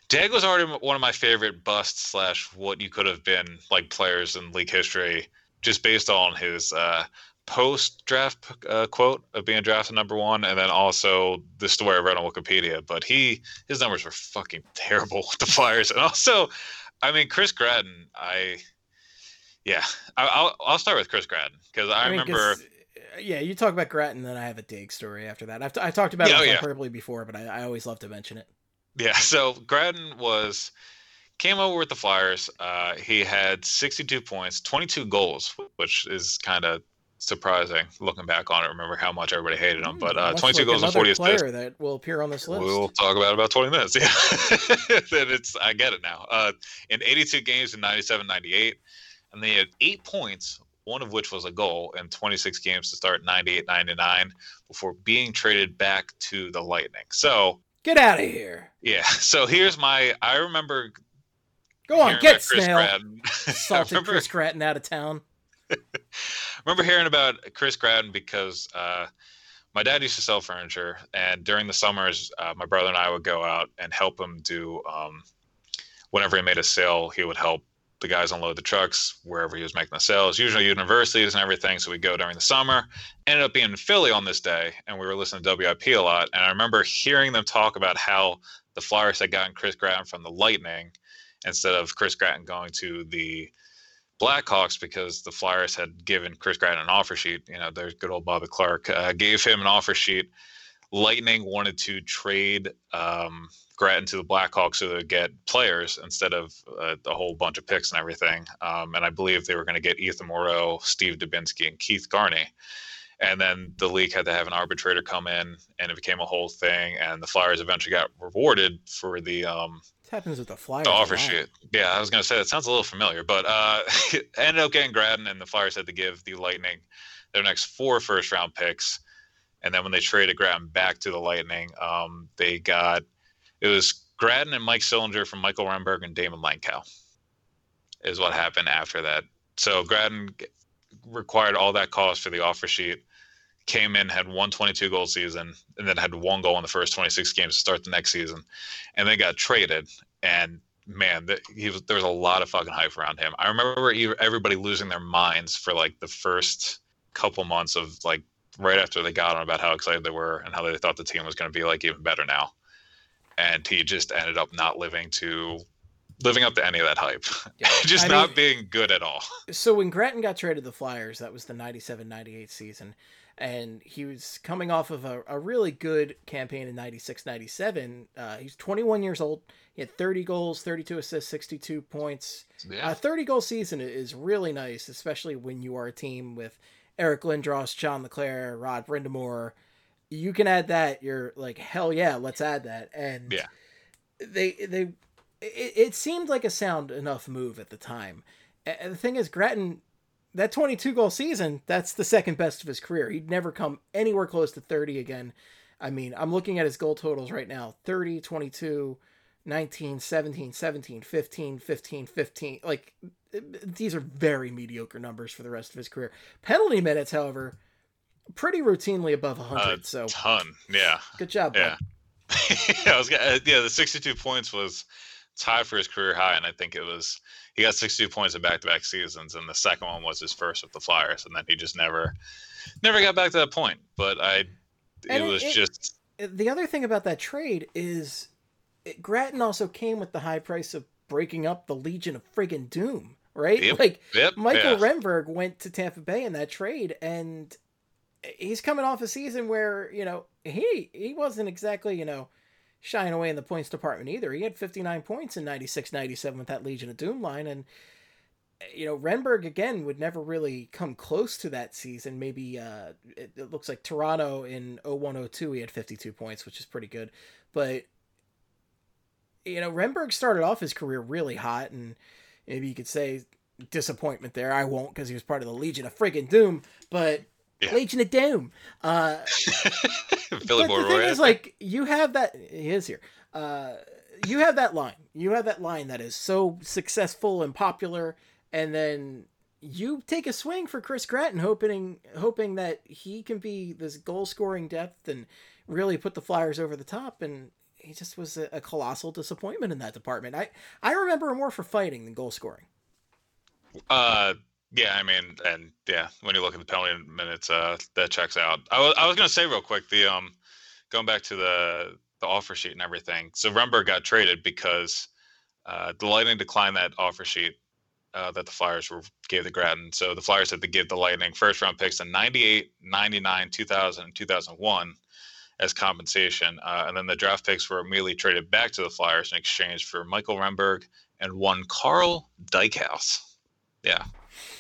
Daigle was already one of my favorite busts slash what you could have been like players in league history, just based on his uh, post draft uh, quote of being drafted number one, and then also the story I read on Wikipedia. But he his numbers were fucking terrible with the Flyers, and also, I mean, Chris Gratton, I. Yeah, I- I'll I'll start with Chris Gratton because I, mean, remember uh, yeah, you talk about Gratton, then I have a Daigle story after that. I've, t- I talked about Yeah, it oh, with yeah. before, but I, I always love to mention it. Yeah, so Gratton was came over with the Flyers. Uh, he had 62 points, 22 goals, which is kind of surprising looking back on it. Remember how much everybody hated him, but uh, 22 like goals and another 40 assists. player that will appear on this list. We'll talk about about 20 minutes. Yeah, then it's I get it now. Uh, in 82 games in 97, 98, and they had eight points, one of which was a goal, in 26 games to start 98, 99 before being traded back to the Lightning. So Get out of here! yeah, so here's my. I remember Go on, get Chris snail. Gratton. Salted Chris Gratton out of town. Remember hearing about Chris Gratton because uh, my dad used to sell furniture, and during the summers, uh, my brother and I would go out and help him do. Um, whenever he made a sale, he would help the guys unload the trucks wherever he was making the sales, usually universities and everything. So we go during the summer. Ended up being in Philly on this day, and we were listening to WIP a lot. And I remember hearing them talk about how the Flyers had gotten Chris Gratton from the Lightning instead of Chris Gratton going to the Blackhawks because the Flyers had given Chris Gratton an offer sheet. You know, their good old Bobby Clarke uh, gave him an offer sheet. Lightning wanted to trade um, Gratton to the Blackhawks so they get players instead of uh, a whole bunch of picks and everything. Um, and I believe they were going to get Ethan Moreau, Steve Dubinsky, and Keith Carney. And then the league had to have an arbitrator come in, and it became a whole thing. And the Flyers eventually got rewarded for the um, This happens with the Flyers. the a offer sheet. Yeah, I was gonna say that sounds a little familiar, but uh, ended up getting Gratton, and the Flyers had to give the Lightning their next four first round picks, and then when they traded Gratton back to the Lightning, um, they got it was Gratton and Mike Sillinger from Michael Renberg and Daymond Langkow, is what happened after that. So Gratton required all that cost for the offer sheet. Came in, had one 22 goal season, and then had one goal in the first 26 games to start the next season, and then got traded and man, that he was there was a lot of fucking hype around him. I remember everybody losing their minds for like the first couple months of like right after they got him about how excited they were and how they thought the team was going to be like even better now. And he just ended up not living to living up to any of that hype. Yeah. just I not mean- being good at all. So when Gratton got traded to the Flyers, that was the 97-98 season, and he was coming off of a, a really good campaign in 96-97. Uh, he's 21 years old. He had 30 goals, 32 assists, 62 points. Yeah. A 30 goal season is really nice, especially when you are a team with Eric Lindros, John LeClair, Rod Brind'Amour. You can add that. You're like, hell yeah, let's add that. And Yeah. they they it, it seemed like a sound enough move at the time. And the thing is, Gratton, that 22 goal season, that's the second best of his career. He'd never come anywhere close to 30 again. I mean, I'm looking at his goal totals right now 30, 22, 19, 17, 17, 15, 15, 15. Like, these are very mediocre numbers for the rest of his career. Penalty minutes, however, pretty routinely above 100. A so, ton. Yeah. good job. Yeah. Yeah, I was uh, yeah, the 62 points was tied for his career high, and I think it was he got 62 points in back-to-back seasons, and the second one was his first with the Flyers, and then he just never, never got back to that point. But I, it, it- was it- just the other thing about that trade is it, Gratton also came with the high price of breaking up the Legion of friggin' Doom, right? Yep, Like yep, Michael yeah. Renberg went to Tampa Bay in that trade, and he's coming off a season where you know he he wasn't exactly you know shying away in the points department either. He had 59 points in 96-97 with that Legion of Doom line, and you know Renberg again would never really come close to that season. Maybe uh, it, it looks like Toronto in 0102 he had 52 points, which is pretty good, but you know Renberg started off his career really hot, and maybe you could say disappointment there. I won't because he was part of the Legion of friggin' Doom, but Yeah. Legion of Doom. Uh, but Boy the thing is, like, you have that. He is here. Uh, you have that line. You have that line that is so successful and popular, and then you take a swing for Chris Gratton, hoping hoping that he can be this goal scoring depth and really put the Flyers over the top. And he just was a, a colossal disappointment in that department. I I remember him more for fighting than goal scoring. Uh, yeah, I mean, and yeah, when you look at the penalty minutes, uh, that checks out. I was, I was gonna say real quick, the um, going back to the the offer sheet and everything. So Renberg got traded because uh, the Lightning declined that offer sheet uh, that the Flyers were gave the Gratton. So the Flyers had to give the Lightning first round picks in 98, 99, 2000, and 2001 as compensation. Uh, and then the draft picks were immediately traded back to the Flyers in exchange for Michael Renberg and one Karl Dykhuis. Yeah.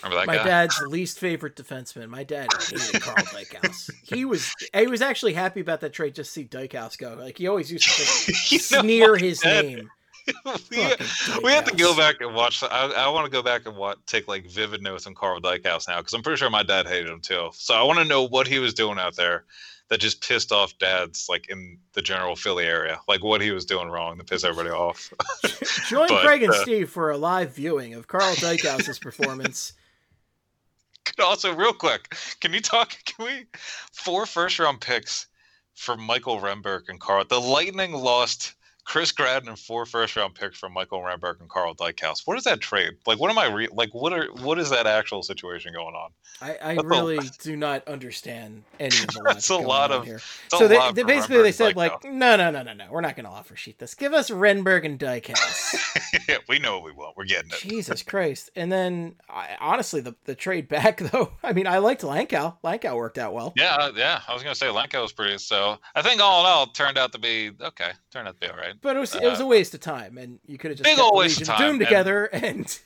Remember that My guy? dad's least favorite defenseman. My dad hated Karl Dykhuis. He was he was actually happy about that trade just to see Dykhuis go. Like he always used to know sneer his Dad? name. we, we have to go back and watch. I, I want to go back and watch, take like vivid notes on Karl Dykhuis now because I'm pretty sure my dad hated him too. So I want to know what he was doing out there that just pissed off dads like in the general Philly area, like what he was doing wrong to piss everybody off. Join But, Craig and uh, Steve for a live viewing of Karl Dykhuis's performance. also, real quick, can you talk? Can we four first round picks for Michael Renberg and Carl? The Lightning lost Chris Gratton and four first round picks from Michael Renberg and Karl Dykhuis. What is that trade? Like, what am I re- like? What are what is that actual situation going on? I, I That's a- really do not understand any of the That's a lot of- here. So they, they basically Renberg they said like, no, no, no, no, no, we're not going to offer sheet this. Give us Renberg and Dykhuis. yeah, we know what we want. We're getting it. Jesus Christ! And then I, honestly, the the trade back though. I mean, I liked Langkow. Langkow worked out well. Yeah, yeah. I was gonna say Langkow was pretty. So I think all in all, it turned out to be okay. Turned out to be all right. But it was it was a uh, waste of time, and you could have just Big waste of time, Doom together. And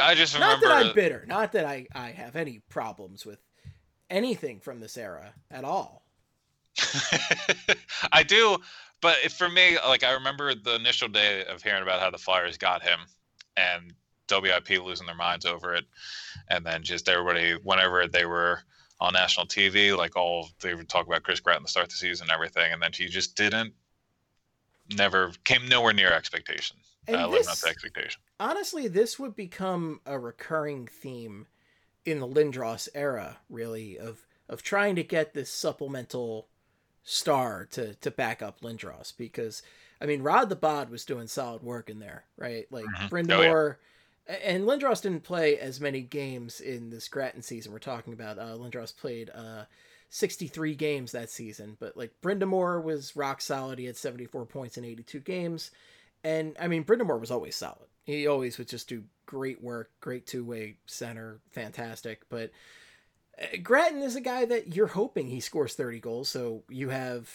I just not that I'm bitter, not that I I have any problems with anything from this era at all. I do, but for me, like I remember the initial day of hearing about how the Flyers got him, and WIP losing their minds over it, and then just everybody, whenever they were on national TV, like all they would talk about Chris Gratton the start of the season and everything, and then he just didn't, never came nowhere near expectation. And uh, living up this- to expectation. honestly, this would become a recurring theme in the Lindros era, really, of of trying to get this supplemental star to to back up Lindros because I mean Rod the Bod was doing solid work in there, right? Like Mhm. Brenda Oh, yeah. And Lindros didn't play as many games in this Gratton season we're talking about. Uh, Lindros played uh 63 games that season, but like Brind'Amour was rock solid. He had 74 points in 82 games. And I mean, Brind'Amour was always solid. He always would just do great work, great two way center, fantastic. But uh, Gratton is a guy that you're hoping he scores 30 goals. So you have,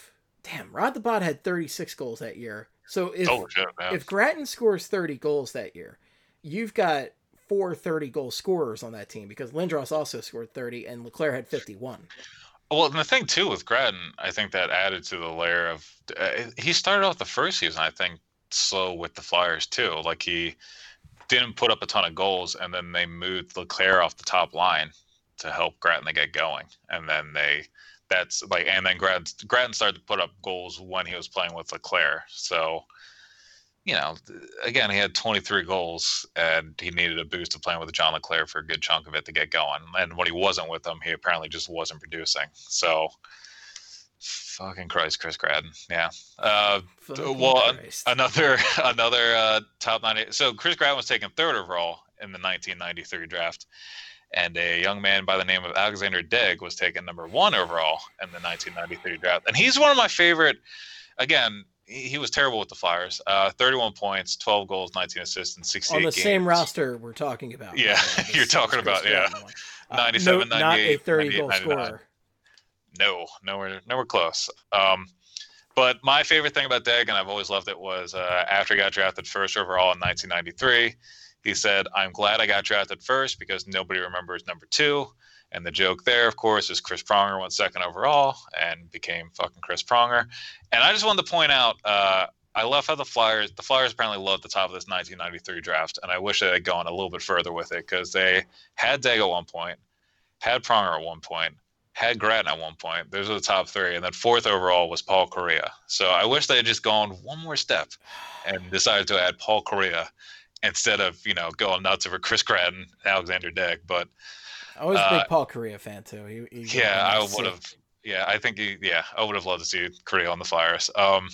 damn, Rod the Bot had 36 goals that year. So if oh shit, if Gratton scores 30 goals that year, you've got four 30 goal scorers on that team because Lindros also scored 30 and LeClair had 51. Well, and the thing too with Gratton, I think that added to the layer of uh, he started off the first season, I think, slow with the Flyers too. Like he didn't put up a ton of goals, and then they moved LeClair off the top line to help Gratton to get going, and then they that's like, and then Gratton, started to put up goals when he was playing with LeClair. So, you know, again, he had 23 goals, and he needed a boost of playing with John LeClair for a good chunk of it to get going. And when he wasn't with them, he apparently just wasn't producing. So, fucking Christ, Chris Gratton, yeah. Uh, well, Christ. another another uh, top 90. So Chris Gratton was taken third overall in the 1993 draft, and a young man by the name of Alexander Daigle was taken number one overall in the 1993 draft. And he's one of my favorite. Again, he, was terrible with the Flyers. Uh, 31 points, 12 goals, 19 assists, and 68 on the games. same roster we're talking about. Yeah, the you're talking about, yeah. Uh, 97, no, not a 98, 30 goal 99. scorer. No, nowhere, nowhere close. Um, but my favorite thing about Daigle, and I've always loved it, was uh, after he got drafted first overall in 1993, he said, "I'm glad I got drafted first because nobody remembers number two. And the joke there, of course, is Chris Pronger went second overall and became fucking Chris Pronger. And I just wanted to point out, uh, I love how the Flyers, the Flyers apparently loved the top of this 1993 draft, and I wish they had gone a little bit further with it because they had Daigle at one point, had Pronger at one point, had Gratton at one point. Those are the top three, and then fourth overall was Paul Kariya. So I wish they had just gone one more step and decided to add Paul Kariya instead of you know going nuts over Chris Gratton, and Alexander Daigle. But I was a big Uh, Paul Kariya fan too. He, he yeah, I would have. Yeah, I think he, yeah, I would have loved to see Kariya on the Flyers. Um,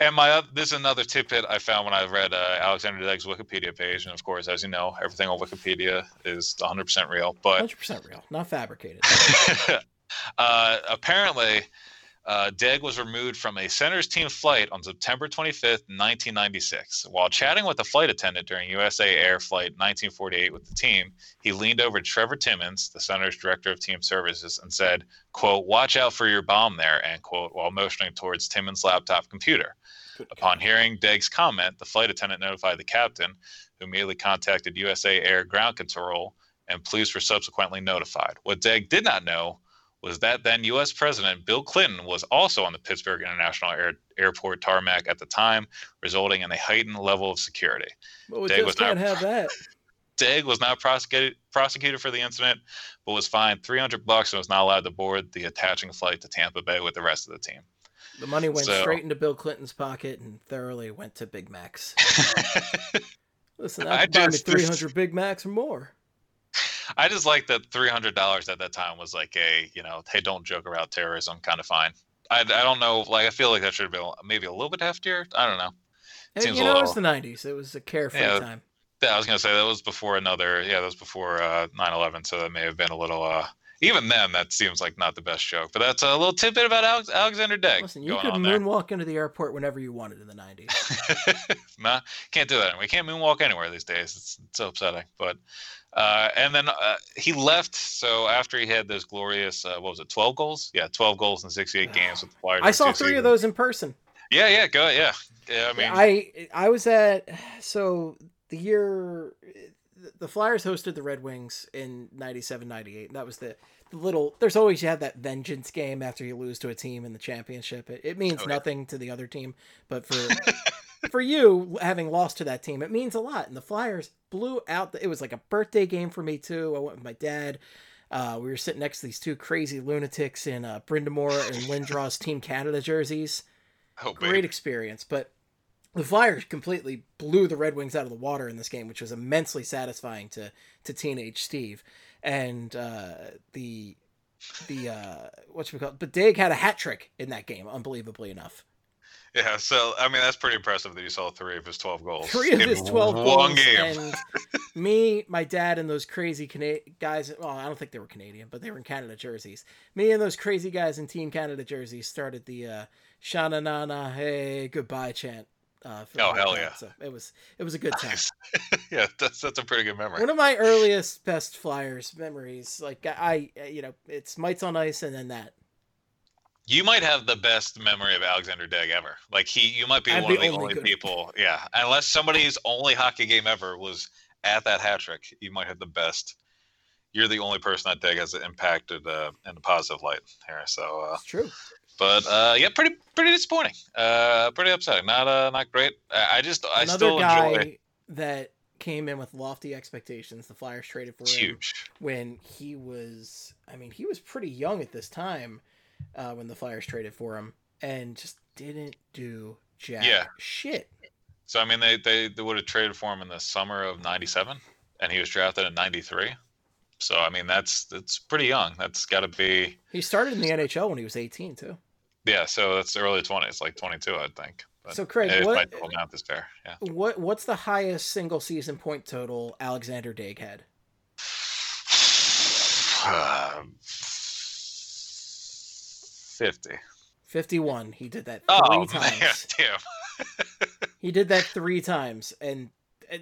and my is another tidbit I found when I read uh, Alexander Daigle's Wikipedia page, and of course, as you know, everything on Wikipedia is 100% real. But 100% real, not fabricated. uh, apparently, uh, Daigle was removed from a Senators team flight on September 25th, 1996. While chatting with a flight attendant during USAir Flight 1948 with the team, he leaned over to Trevor Timmons, the Senators director of team services, and said, quote, watch out for your bomb there, end quote, while motioning towards Timmons' laptop computer. Upon hearing Daigle's comment, the flight attendant notified the captain, who immediately contacted USAir Ground Control, and police were subsequently notified. What Daigle did not know was that then U.S. President Bill Clinton was also on the Pittsburgh International Air, Airport tarmac at the time, resulting in a heightened level of security. But we just was not- can't have that. Daigle was not prosecuted prosecuted for the incident, but was fined 300 bucks and was not allowed to board the attaching flight to Tampa Bay with the rest of the team. The money went So- straight into Bill Clinton's pocket and thoroughly went to Big Macs. Listen, I I could buy me just- 300 Big Macs or more. I just like that three hundred dollars at that time was like a you know hey don't joke about terrorism kind of fine. I, I don't know like I feel like that should have been maybe a little bit heftier. I don't know. Seems you know, it was the '90s. It was a carefree Yeah. time. Yeah, I was gonna say that was before another. Yeah, that was before uh, 9/11, so that may have been a little. Uh, even then, that seems like not the best joke. But that's a little tidbit about Alex, Alexander Daigle. Listen, you could on there. moonwalk into the airport whenever you wanted in the '90s. nah, can't do that. We can't moonwalk anywhere these days. It's, it's so upsetting. But uh, and then uh, he left. So after he had those glorious, uh, what was it, 12 goals? Yeah, 12 goals in 68 games with the Flyers. I saw three of those in person. Yeah, yeah, go. Yeah, yeah. I mean, I I was at so the year the Flyers hosted the Red Wings in 97 98 and that was the, the little there's always you have that vengeance game after you lose to a team in the championship it, it means Oh, nothing to the other team but for for you having lost to that team it means a lot and the Flyers blew out the, it was like a birthday game for me too I went with my dad uh, we were sitting next to these two crazy lunatics in uh, Brind'Amour and Lindros Team Canada jerseys oh, great babe. experience. But the Flyers completely blew the Red Wings out of the water in this game, which was immensely satisfying to to teenage Steve. And uh, the the uh, what should we call it? But Daigle had a hat trick in that game, unbelievably enough. Yeah, so I mean that's pretty impressive that you saw three of his 12 goals. Three of in his twelve one goals, game. and me, my dad, and those crazy Cana- guys. Well, I don't think they were Canadian, but they were in Canada jerseys. Me and those crazy guys in Team Canada jerseys started the uh, "Shana Nana Hey Goodbye" chant. Uh, Oh, hell yeah. So it was it was a good time. Yeah, that's that's a pretty good memory. One of my earliest best Flyers memories, like I, I- you know, it's Mites on Ice and then that. You might have the best memory of Alexander Daigle ever. Like he, you might be I'm one of the only only people. Yeah, unless somebody's only hockey game ever was at that hat trick, you might have the best. You're the only person that Daigle has impacted uh, in a positive light here. So, uh, It's true. but uh, yeah, pretty pretty disappointing. Uh, pretty upsetting. Not uh, not great. I, I just I Another still guy enjoy. that came in with lofty expectations. The Flyers traded for him huge. when he was, I mean, he was pretty young at this time uh, when the Flyers traded for him and just didn't do jack yeah. shit. So I mean, they they, they would have traded for him in the summer of '97, and he was drafted in '93. So I mean, that's that's pretty young. That's got to be. He started in the NHL when he was 18 too. Yeah, so that's early 20s, like 22, I think. But so Craig, what, fair. Yeah. What what's the highest single season point total Alexander Daigle had? Uh, 50. 51. He did that oh, three oh, times. Man, damn. he did that three times, and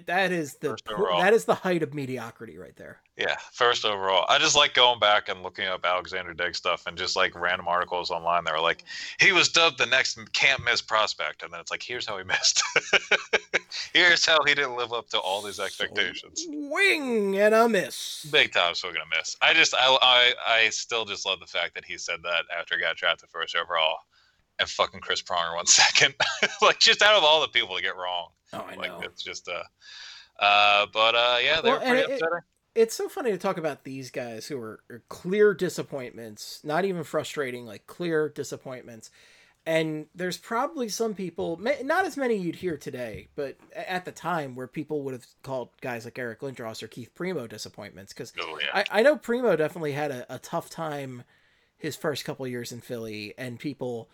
that is the that is the height of mediocrity right there. Yeah, first overall. I just like going back and looking up Alexander Daigle stuff and just like random articles online that were like, he was dubbed the next can't miss prospect. And then it's like, here's how he missed. here's how he didn't live up to all these expectations. Wing and a miss. Big time still gonna miss. I just I, I I still just love the fact that he said that after he got drafted first overall and fucking Chris Pronger one second. like just out of all the people to get wrong. Oh, I like know. it's just uh uh but uh yeah, they're Well, and pretty it- It's so funny to talk about these guys who are, are clear disappointments, not even frustrating, like clear disappointments. And there's probably some people, not as many you'd hear today, but at the time where people would have called guys like Eric Lindros or Keith Primeau disappointments because oh yeah. I, I know Primeau definitely had a, a tough time his first couple years in Philly, and people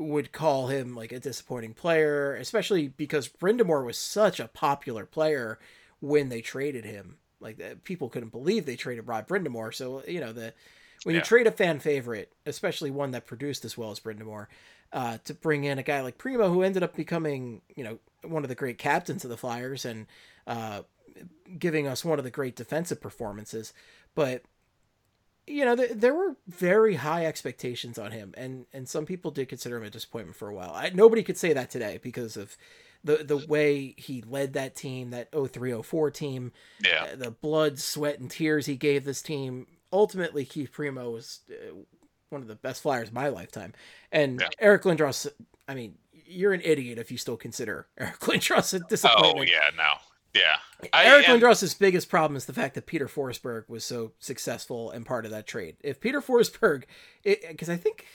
would call him like a disappointing player, especially because Brind'Amour was such a popular player when they traded him. Like uh, people couldn't believe they traded Rod Brind'Amour. So you know the when you trade a fan favorite, especially one that produced as well as Brind'Amour, uh, to bring in a guy like Primeau who ended up becoming you know one of the great captains of the Flyers and uh, giving us one of the great defensive performances, but you know, th- there were very high expectations on him, and and some people did consider him a disappointment for a while. I, nobody could say that today because of the the way he led that team, that 0304 team, yeah. uh, the blood, sweat, and tears he gave this team. Ultimately, Keith Primeau was uh, one of the best Flyers of my lifetime, and Yeah. Eric Lindros. I mean, you're an idiot if you still consider Eric Lindros a disappointment. Oh yeah, no. Yeah. Eric and- Lindros' biggest problem is the fact that Peter Forsberg was so successful and part of that trade. If Peter Forsberg, because I think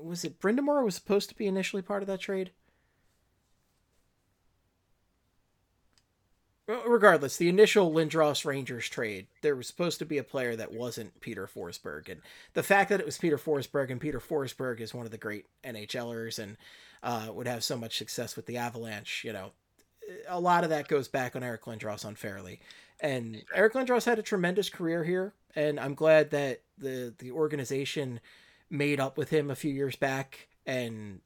was it Brind'Amour was supposed to be initially part of that trade. regardless, the initial Lindros Rangers trade, there was supposed to be a player that wasn't Peter Forsberg, and the fact that it was Peter Forsberg and Peter Forsberg is one of the great NHLers and uh, would have so much success with the Avalanche, you know, a lot of that goes back on Eric Lindros unfairly. And Eric Lindros had a tremendous career here, and I'm glad that the the organization made up with him a few years back, and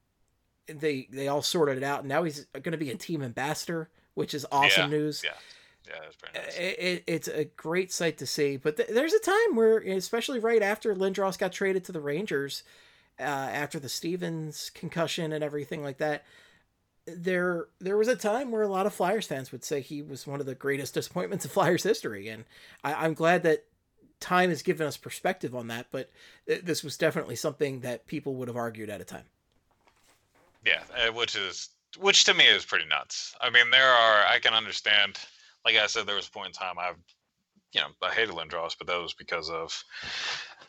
they they all sorted it out. And now he's going to be a team ambassador, which is awesome Yeah, news. Yeah, yeah, that's pretty nice. It, it, it's a great sight to see. But th- there's a time where, especially right after Lindros got traded to the Rangers, uh, after the Stevens concussion and everything like that, there there was a time where a lot of Flyers fans would say he was one of the greatest disappointments of Flyers history, and I, I'm glad that time has given us perspective on that. But th- this was definitely something that people would have argued at a time. Yeah, uh, which is which to me is pretty nuts. I mean, there are I can understand. Like I said, there was a point in time I, you know, I hated Lindros, but that was because of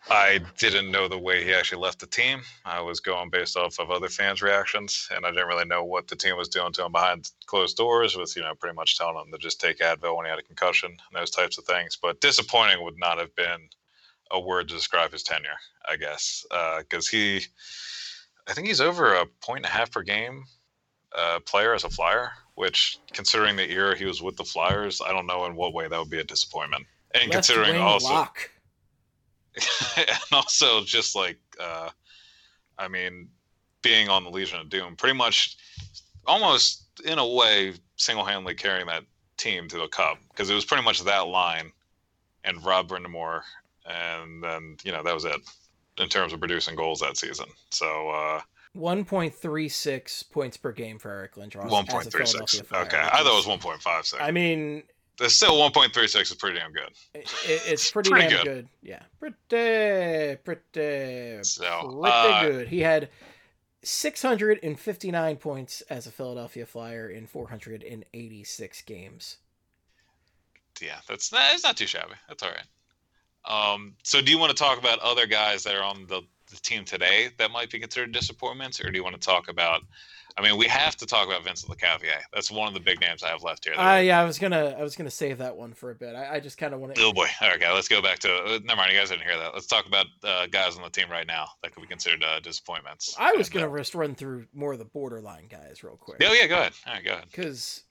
I didn't know the way he actually left the team. I was going based off of other fans' reactions, and I didn't really know what the team was doing to him behind closed doors. With you know, pretty much telling him to just take Advil when he had a concussion and those types of things. But disappointing would not have been a word to describe his tenure, I guess, because he. I think he's over a point and a half per game uh, player as a flyer, which, considering the era he was with the Flyers, I don't know in what way that would be a disappointment. And Left considering wing also, lock. and also just like, uh, I mean, being on the Legion of Doom, pretty much, almost in a way, single-handedly carrying that team to the cup because it was pretty much that line and Rob Brind'Amour, and then you know that was it in terms of producing goals that season. So. uh 1.36 points per game for Eric Lindros. 1.36. as a point three six. Philadelphia Flyer, Okay, I thought it was one point five six. I mean, That's still one point three six is pretty damn good. it, it's pretty, pretty damn good. good. Yeah, pretty, pretty, So, pretty uh, good. He had 659 points as a Philadelphia Flyer in 486 games. Yeah, that's not, that's not too shabby. That's all right. Um, so do you want to talk about other guys that are on the, the team today that might be considered disappointments, or do you want to talk about? I mean, we have to talk about Vincent Lecavalier. That's one of the big names I have left here. Uh, yeah, I was gonna, I was gonna save that one for a bit. I, I just kind of want to. Oh boy. Okay, let's go back to. Uh, never mind, you guys didn't hear that. Let's talk about uh, guys on the team right now that could be considered uh, disappointments. I was And, gonna uh, just run through more of the borderline guys real quick. oh yeah, go ahead. All right, go ahead. because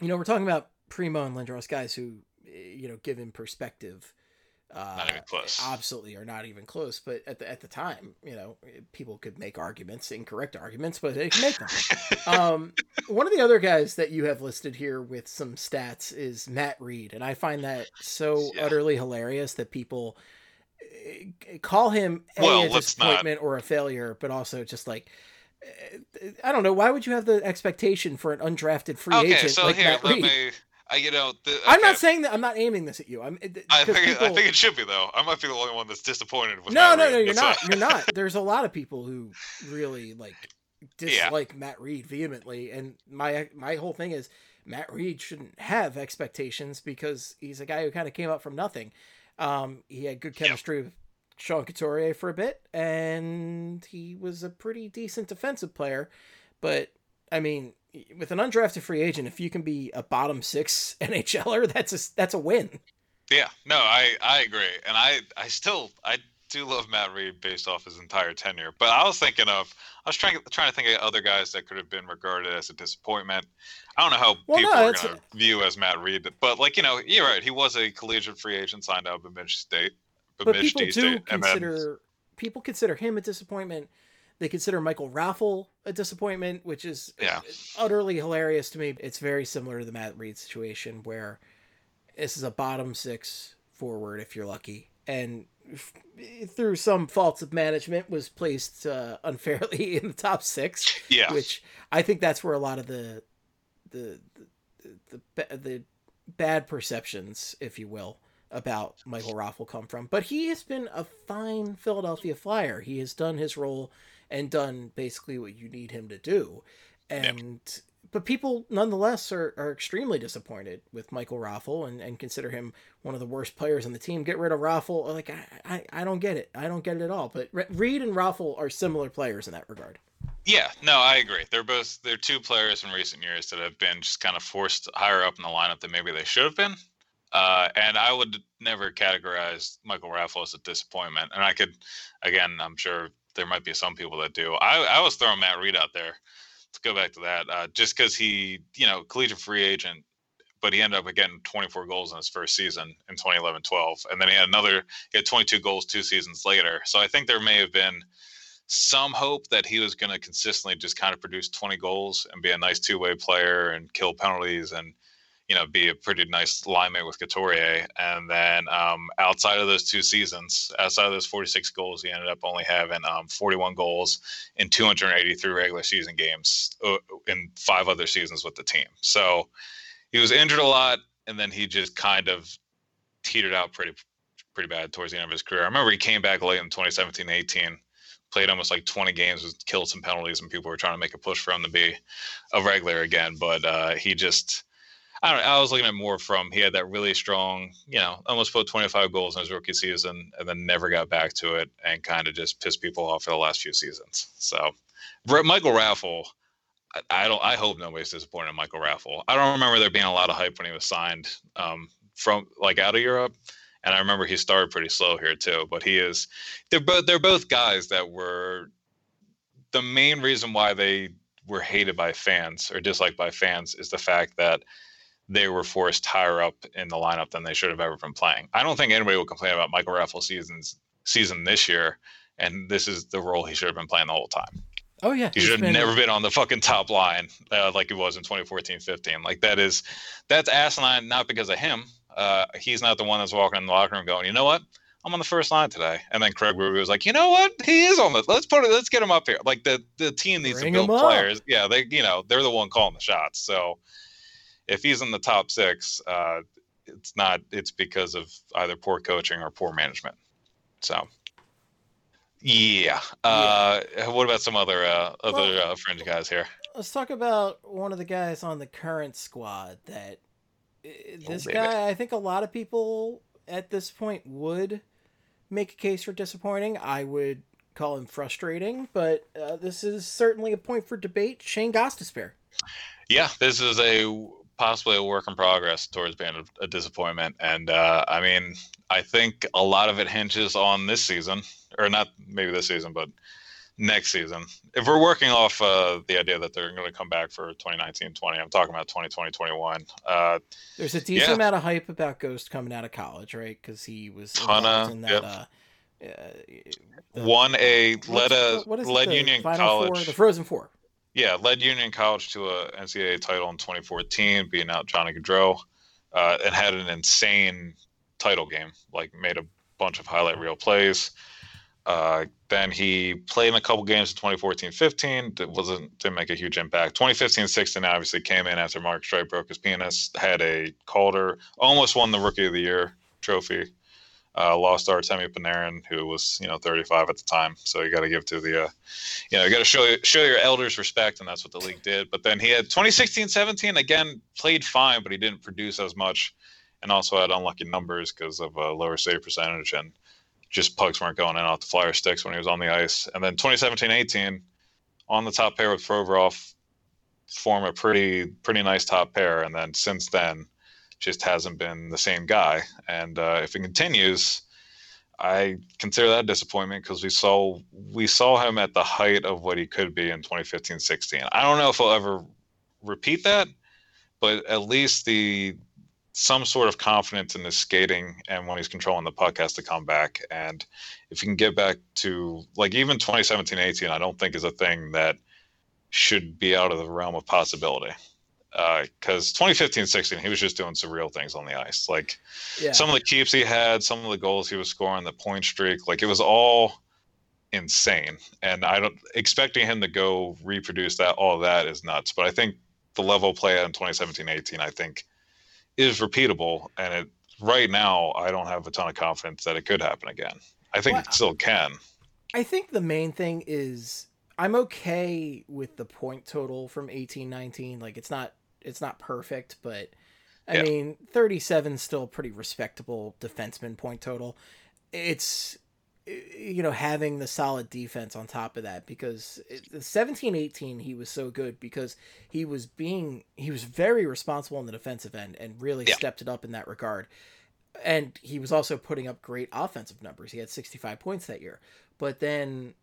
you know we're talking about Primeau and Lindros guys who eh, you know give him perspective. Uh, Not even close. Absolutely, are not even close. But at the at the time, you know, eh, people could make arguments, incorrect arguments, but they can make them. um, one of the other guys that you have listed here with some stats is Matt Read, and I find that so Yeah. utterly hilarious that people eh, call him a, Well, a let's not- disappointment or a failure, but also just like. eh, I don't know. Why would you have the expectation for an undrafted free Okay, agent so like here, Matt Read? me. I, you know, the, I'm not saying that. I'm not aiming this at you. I'm. it- I think it, I think it should be though. I might be the only one that's disappointed with. no, Matt no, Read. no. You're not. You're not. There's a lot of people who really like Yeah. dislike Matt Read vehemently, and my my whole thing is Matt Read shouldn't have expectations because he's a guy who kind of came up from nothing. Um, he had good chemistry with Sean Couturier for a bit, and he was a pretty decent defensive player. But I mean, with an undrafted free agent, if you can be a bottom six NHLer, that's a that's a win. Yeah, no, I I agree, and I I still I do love Matt Read based off his entire tenure. But I was thinking of I was trying trying to think of other guys that could have been regarded as a disappointment. I don't know how Well, people no, are going to view as Matt Read, but like you know, you're right. He was a collegiate free agent signed out of Bemidji State. but Bemidji people do State, then- consider people consider him a disappointment. They consider Michael Raffl a disappointment, which is Yeah. utterly hilarious to me. It's very similar to the Matt Read situation where this is a bottom six forward if you're lucky, and through some faults of management was placed uh, unfairly in the top six yeah, which I think that's where a lot of the the the the, the, the bad perceptions, if you will, about Michael Raffl come from. But he has been a fine Philadelphia Flyer. He has done his role and done basically what you need him to do. And but people nonetheless are, are extremely disappointed with Michael Raffl and, and consider him one of the worst players on the team. Get rid of Raffl. Like I, I, I don't get it. I don't get it at all. But Read and Raffl are similar players in that regard. Yeah, no, I agree. They're both they're two players in recent years that have been just kind of forced higher up in the lineup than maybe they should have been. Uh, and I would never categorize Michael Raffl as a disappointment. And I could, again, I'm sure there might be some people that do. I, I was throwing Matt Read out there. Let's go back to that. Uh, just because he, you know, collegiate free agent, but he ended up getting 24 goals in his first season in 2011-12, and then he had another. He had 22 goals two seasons later. So I think there may have been some hope that he was going to consistently just kind of produce 20 goals and be a nice two-way player and kill penalties and you know, be a pretty nice lineman with Couturier. And then um, outside of those two seasons, outside of those 46 goals, he ended up only having um, 41 goals in 283 regular season games uh, in five other seasons with the team. So he was injured a lot, and then he just kind of teetered out pretty pretty bad towards the end of his career. I remember he came back late in 2017 18 played almost like 20 games, killed some penalties, and people were trying to make a push for him to be a regular again. But uh, he just I don't know. I was looking at more from he had that really strong, you know, almost put 25 goals in his rookie season and then never got back to it and kind of just pissed people off for the last few seasons. So, Michael Raffl, I, don't, I hope nobody's disappointed in Michael Raffl. I don't remember there being a lot of hype when he was signed um, from like out of Europe. And I remember he started pretty slow here too, but he is, they're both, they're both guys that were the main reason why they were hated by fans or disliked by fans is the fact that they were forced higher up in the lineup than they should have ever been playing. I don't think anybody will complain about Michael Raffl's seasons season this year, and this is the role he should have been playing the whole time. Oh yeah, he should have never been on the fucking top line uh, like he was in 2014-15. Like that is that's asinine, not because of him. Uh, he's not the one that's walking in the locker room going, you know what? I'm on the first line today. And then Craig Berube was like, you know what? He is on the. Let's put it. Let's get him up here. Like the the team needs Bring to build players. Yeah, they you know they're the one calling the shots. So if he's in the top six, uh, it's not. It's because of either poor coaching or poor management. So, yeah. Uh, What about some other uh, other well, uh, fringe guys here? Let's talk about one of the guys on the current squad. That uh, oh, this oh, guy, I think a lot of people at this point would make a case for disappointing. I would call him frustrating, but uh, this is certainly a point for debate. Shane Gostisbehere. Yeah, this is a possibly a work in progress towards being a, a disappointment. And uh, I mean, I think a lot of it hinges on this season, or not maybe this season, but next season. If we're working off uh, the idea that they're going to come back for 2019-20, I'm talking about 2020-21. Uh, There's a decent yeah. amount of hype about Ghost coming out of college, right? Because he was of, in that. Yep. Uh, uh, Won a led a led Union College, four, the Frozen Four. Yeah, led Union College to a NCAA title in 2014, beating out Johnny Gaudreau, uh, and had an insane title game. Like made a bunch of highlight reel plays. Uh, then he played in a couple games in 2014-15. That wasn't didn't make a huge impact. 2015-16 obviously came in after Mark Streit broke his penis. Had a Calder, almost won the Rookie of the Year trophy uh, lost Artemi Panarin, who was you know 35 at the time. So you got to give to the, uh, you know, you got to show show your elders respect, and that's what the league did. But then he had 2016-17 again played fine, but he didn't produce as much, and also had unlucky numbers because of a lower save percentage and just pucks weren't going in off the flyer sticks when he was on the ice. And then 2017-18 on the top pair with Provorov, form a pretty pretty nice top pair, and then since then just hasn't been the same guy. And uh, if it continues, I consider that a disappointment because we saw we saw him at the height of what he could be in 2015-16. I don't know if he'll ever repeat that, but at least the some sort of confidence in his skating and when he's controlling the puck has to come back. And if he can get back to like even 2017-18, I don't think is a thing that should be out of the realm of possibility because uh, 2015 16 he was just doing surreal things on the ice. Like yeah. some of the keeps he had some of the goals he was scoring the point streak like it was all insane. And i don't expecting him to go reproduce that all that is nuts. But i think the level play in 2017 18 i think is repeatable. And it right now i don't have a ton of confidence that it could happen again. I think well, it still can. I think the main thing is I'm okay with the point total from eighteen nineteen. like it's not it's not perfect, but I yeah. mean, 37 still pretty respectable defenseman point total. It's you know, having the solid defense on top of that because the 17 18, he was so good because he was being, he was very responsible on the defensive end and really Yeah. stepped it up in that regard. And he was also putting up great offensive numbers. He had 65 points that year. But then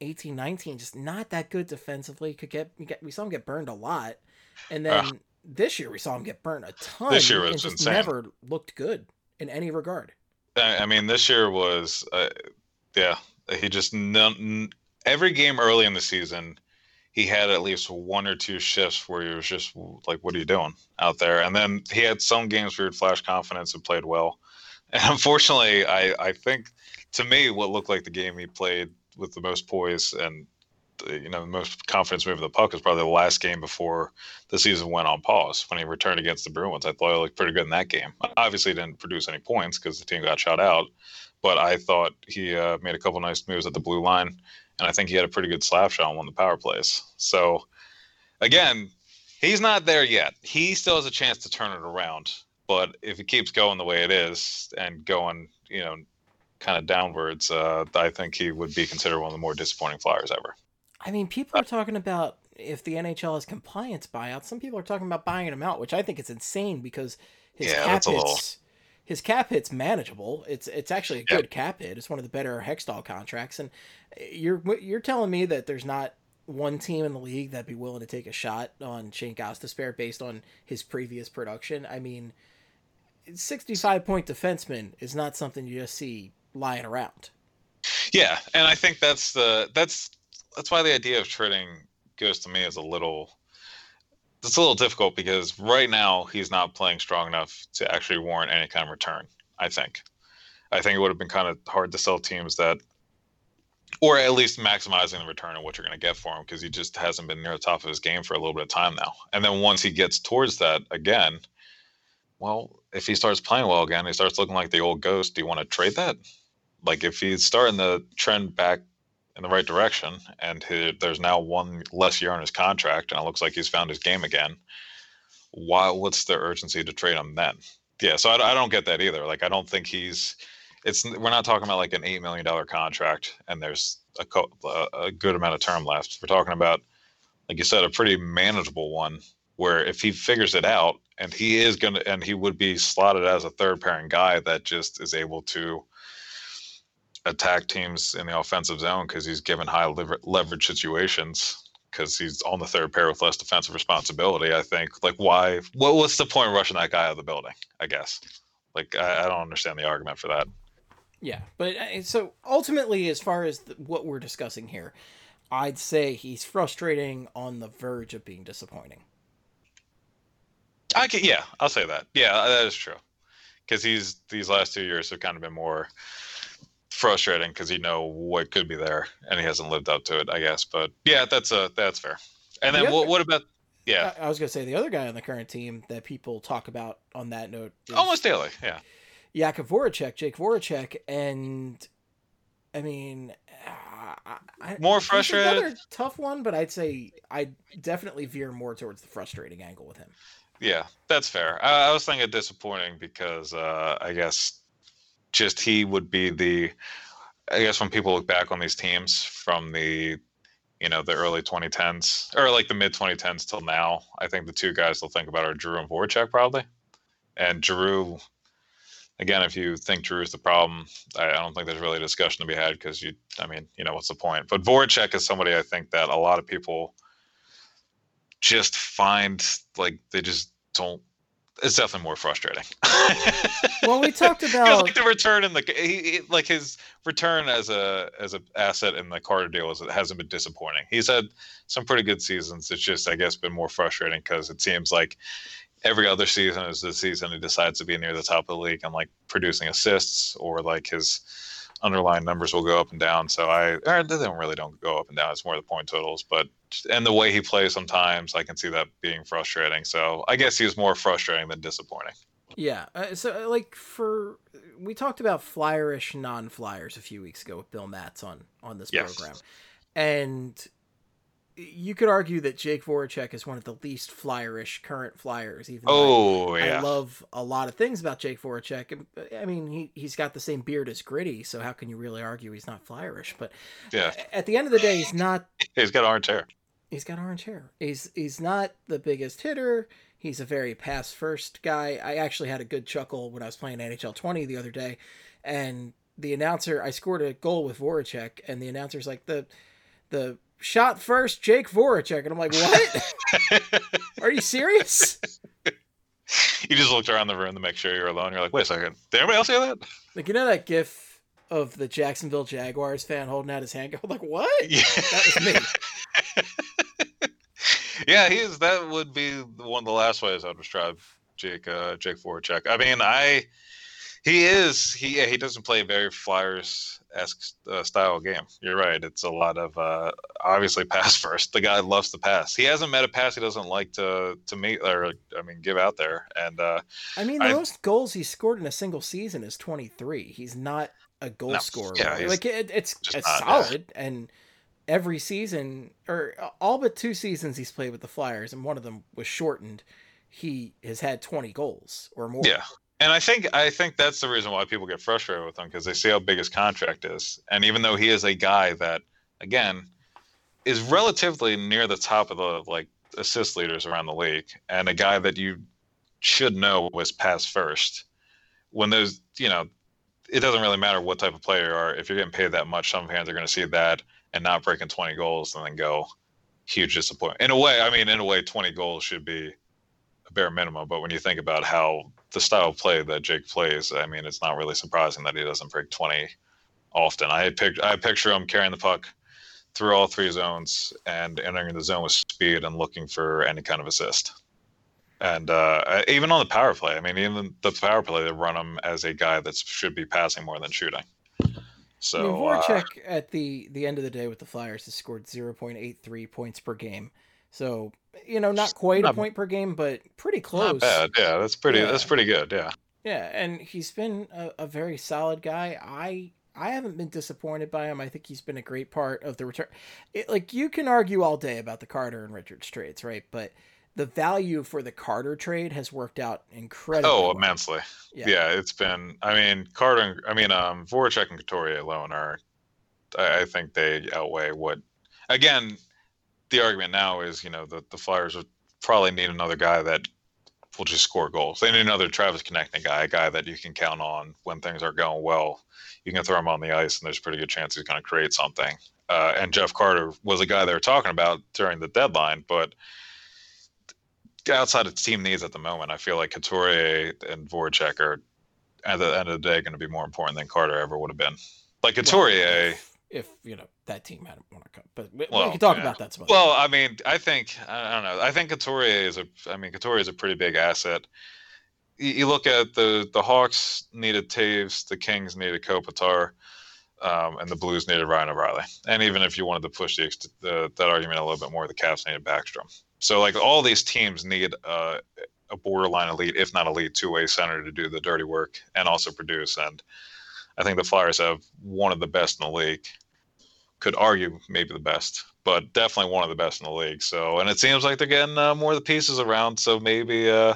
18 19, just not that good defensively. Could get, we get, we saw him get burned a lot. And then Ugh. This year we saw him get burned a ton. This year was insane. never looked good in any regard. I mean, this year was, uh, yeah, he just none, every game early in the season, he had at least one or two shifts where he was just like, "What are you doing out there?" And then he had some games where he'd flash confidence and played well. And unfortunately, I I think to me, what looked like the game he played with the most poise and you know the most confidence move of the puck was probably the last game before the season went on pause when he returned against the Bruins. I thought he looked pretty good in that game. Obviously, didn't produce any points because the team got shot out, but I thought he uh, made a couple nice moves at the blue line, and I think he had a pretty good slap shot on one of the power plays. So, again, he's not there yet. He still has a chance to turn it around, but if it keeps going the way it is and going, you know, kind of downwards, uh, I think he would be considered one of the more disappointing Flyers ever. I mean, people are talking about if the NHL has compliance buyouts. Some people are talking about buying him out, which I think is insane because his Yeah, cap that's a little- hits, his cap hit's manageable. It's it's actually a good cap hit. It's one of the better Hextall contracts, and eh, you're you're telling me that there's not one team in the league that'd be willing to take a shot on Shane Gostisbehere based on his previous production. I mean, 65 point defenseman is not something you just see lying around. Yeah, and I think that's the that's that's why the idea of trading goes to me is a little it's a little difficult because right now he's not playing strong enough to actually warrant any kind of return. I think. I think it would have been kind of hard to sell teams that, or at least maximizing the return of what you're going to get for him because he just hasn't been near the top of his game for a little bit of time now. And then once he gets towards that again, well, if he starts playing well again, he starts looking like the old ghost. Do you want to trade that? like if he's starting the trend back in the right direction and he, there's now one less year on his contract and it looks like he's found his game again. Why what's the urgency to trade him then? Yeah so I, I don't get that either. Like i don't think he's it's we're not talking about like an eight million dollar contract and there's a, co- a, good amount of term left. We're talking about like you said a pretty manageable one where if he figures it out and he is to and he would be slotted as a third pairing guy that just is able to attack teams in the offensive zone because he's given high lever- leverage situations because he's on the third pair with less defensive responsibility. I think like why what what's the point of rushing that guy out of the building? I guess like I, I don't understand the argument for that. Yeah, but uh, so ultimately, as far as the, what we're discussing here, I'd say he's frustrating on the verge of being disappointing. I can yeah I'll say that yeah that is true because he's these last two years have kind of been more frustrating because you know what could be there and he hasn't lived up to it I guess but yeah that's a that's fair and then The what, what about yeah I, I was gonna say the other guy on the current team that people talk about on that note almost daily yeah Jakub Voracek, Jake Voracek, and I mean, uh, I, I, More frustrated? Another tough one, but I'd say I definitely veer more towards the frustrating angle with him. Yeah, that's fair. I, I was thinking disappointing because uh, I guess just he would be the. I guess when people look back on these teams from the, you know, the early 2010s or like the mid 2010s till now, I think the two guys they'll think about are Drew and Voracek probably. And Drew, again, if you think Drew is the problem, I, I don't think there's really a discussion to be had because you, I mean, you know, what's the point? But Voracek is somebody I think that a lot of people just find like they just don't. It's definitely more frustrating. Well, we talked about like the return in the he, he- like his return as a as an asset in the Carter deal is, hasn't been disappointing. He's had some pretty good seasons. It's just I guess been more frustrating because it seems like every other season is the season he decides to be near the top of the league and like producing assists or like his underlying numbers will go up and down. So I they don't really don't go up and down. It's more the point totals, but and the way he plays sometimes I can see that being frustrating. So I guess he's more frustrating than disappointing. yeah. Uh, so uh, like for we talked about flyerish non-flyers a few weeks ago with Bill Matz on on this Yes. program, and you could argue that Jake Voracek is one of the least flyerish current flyers. Even though Oh I, yeah, I love a lot of things about Jake Voracek. Uh, I mean, he he's got the same beard as Gritty, so how can you really argue he's not flyerish? But yeah. at the end of the day, he's not He's got orange hair. he's got orange hair. He's he's not the biggest hitter. He's a very pass first guy. I actually had a good chuckle when I was playing NHL 20 the other day, and the announcer I scored a goal with Voracek, and the announcer's like the the shot first Jake Voracek, and I'm like, what? Are you serious? you just looked around the room to make sure you're alone. You're like, wait a second. Did anybody else hear that? Like you know that GIF of the Jacksonville Jaguars fan holding out his hand, going like, what? Yeah. That was me. yeah, he is. That would be one of the last ways I'd describe Jake uh, Jake Voracek. I mean, I he is he yeah, he doesn't play very Flyers esque uh, style game. You're right. It's a lot of uh, obviously pass first. The guy loves to pass. He hasn't met a pass he doesn't like to to meet or I mean give out there. And uh, I mean, the I- most goals he scored in a single season is 23. He's not a goal No, scorer. yeah, like it, it's it's solid, and every season or all but two seasons he's played with the Flyers, and one of them was shortened. He has had 20 goals or more. Yeah. And I think I think that's the reason why people get frustrated with him because they see how big his contract is, and even though he is a guy that, again, is relatively near the top of the like assist leaders around the league, and a guy that you should know was pass first. When there's, you know, it doesn't really matter what type of player you are. If you're getting paid that much, some fans are going to see that and not breaking 20 goals and then go huge disappointment. In a way, I mean, in a way, 20 goals should be a bare minimum. But when you think about how the style of play that Jake plays, I mean, it's not really surprising that he doesn't break 20 often. I picked, I picture him carrying the puck through all three zones and entering the zone with speed and looking for any kind of assist. And uh, even on the power play, I mean, even the power play, they run him as a guy that should be passing more than shooting. So I mean, uh, Voracek at the the end of the day with the Flyers has scored 0.83 points per game. So you know, not quite a point per game, but pretty close. not bad. Yeah, that's pretty. Yeah. That's pretty good. Yeah. Yeah, and he's been a, a very solid guy. I I haven't been disappointed by him. I think he's been a great part of the return. It, like you can argue all day about the Carter and Richards trades, right? But the value for the Carter trade has worked out incredibly. Oh, well. immensely. Yeah. Yeah. it's been. I mean, Carter. I mean, um, Voracek and Couturier alone are. I, I think they outweigh what. Again, the argument now is you know the the Flyers would probably need another guy that will just score goals. They need another Travis Konecny guy, a guy that you can count on when things are going well. You can throw him on the ice, and there's a pretty good chance he's going to create something. Uh, and Jeff Carter was a guy they were talking about during the deadline, but outside of team needs at the moment, I feel like Couturier and Voracek are at the end of the day going to be more important than Carter ever would have been. Like Well, if, if, you know that team hadn't won a cup, but we, we can talk yeah. about that some Well, I mean, I think I don't know. I think Couturier is a. I mean, Couturier is a pretty big asset. You, you look at the the Hawks needed Toews, the Kings needed Kopitar, um, and the Blues needed Ryan O'Reilly. And even if you wanted to push the, the that argument a little bit more, the Caps needed Backstrom. So like all these teams need uh, a borderline elite, if not elite, two way center to do the dirty work and also produce. And I think the Flyers have one of the best in the league could argue maybe the best, but definitely one of the best in the league. So, and it seems like they're getting uh, more of the pieces around. So maybe uh,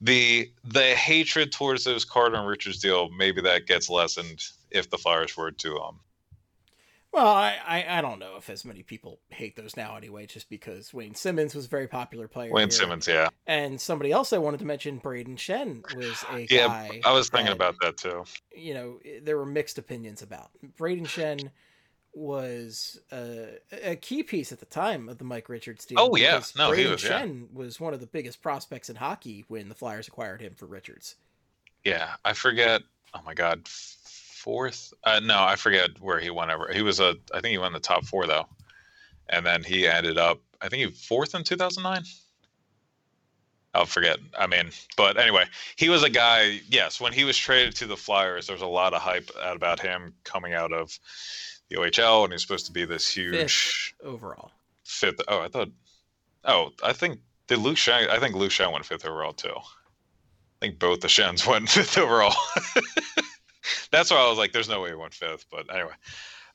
the the hatred towards those Carter and Richards deal, maybe that gets lessened if the Flyers were to um. Well, I, I, I don't know if as many people hate those now anyway, just because Wayne Simmonds was a very popular player. Wayne here. Simmonds, yeah, And somebody else I wanted to mention, Brayden Schenn, was a yeah, guy. I was thinking that, about that too. You know, there were mixed opinions about. Brayden Schenn was a, a key piece at the time of the Mike Richards deal. Oh, yeah. No, he Brayden was, yeah. Schenn was one of the biggest prospects in hockey when the Flyers acquired him for Richards. Yeah, I forget. Oh my God, fourth? Uh, no, I forget where he went over. He was a. I think he went in the top four though, and then he ended up. I think he fourth in two thousand nine. I'll forget. I mean, but anyway, he was a guy. Yes, when he was traded to the Flyers, there was a lot of hype out about him coming out of the OHL, and he's supposed to be this huge fifth Overall, fifth. Oh, I thought. Oh, I think did Luke Schenn. I think Luke Schenn went fifth overall too. I think both the Schenns went fifth overall. That's why I was like, "There's no way he went fifth. But anyway,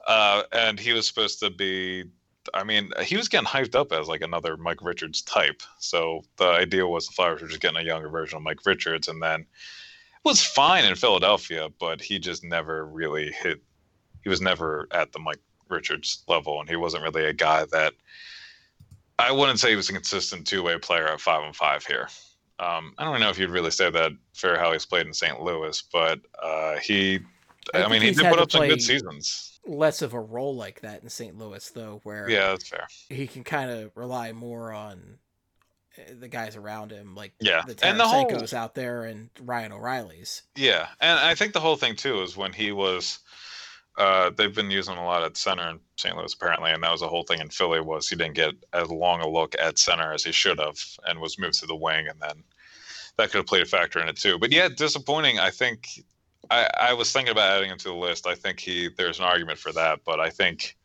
uh, and he was supposed to be I mean, he was getting hyped up as like another Mike Richards type. So the idea was the Flyers were just getting a younger version of Mike Richards, and then was fine in Philadelphia, but he just never really hit. He was never at the Mike Richards level, and he wasn't really a guy that I wouldn't say he was a consistent two way player at five and five here. Um, I don't know if you'd really say that fair how he's played in St. Louis, but uh, he, I, I mean, he did put up some good seasons. Less of a role like that in St. Louis, though, where Yeah, that's fair. he can kind of rely more on uh, the guys around him, like Yeah, the and the whole out there and Ryan O'Reilly's. Yeah, and I think the whole thing too is when he was. Uh, they've been using a lot at center in St. Louis apparently, and that was the whole thing in Philly was he didn't get as long a look at center as he should have, and was moved to the wing, and then that could have played a factor in it too. But yeah, disappointing. I think I, I was thinking about adding him to the list. I think he there's an argument for that, but I think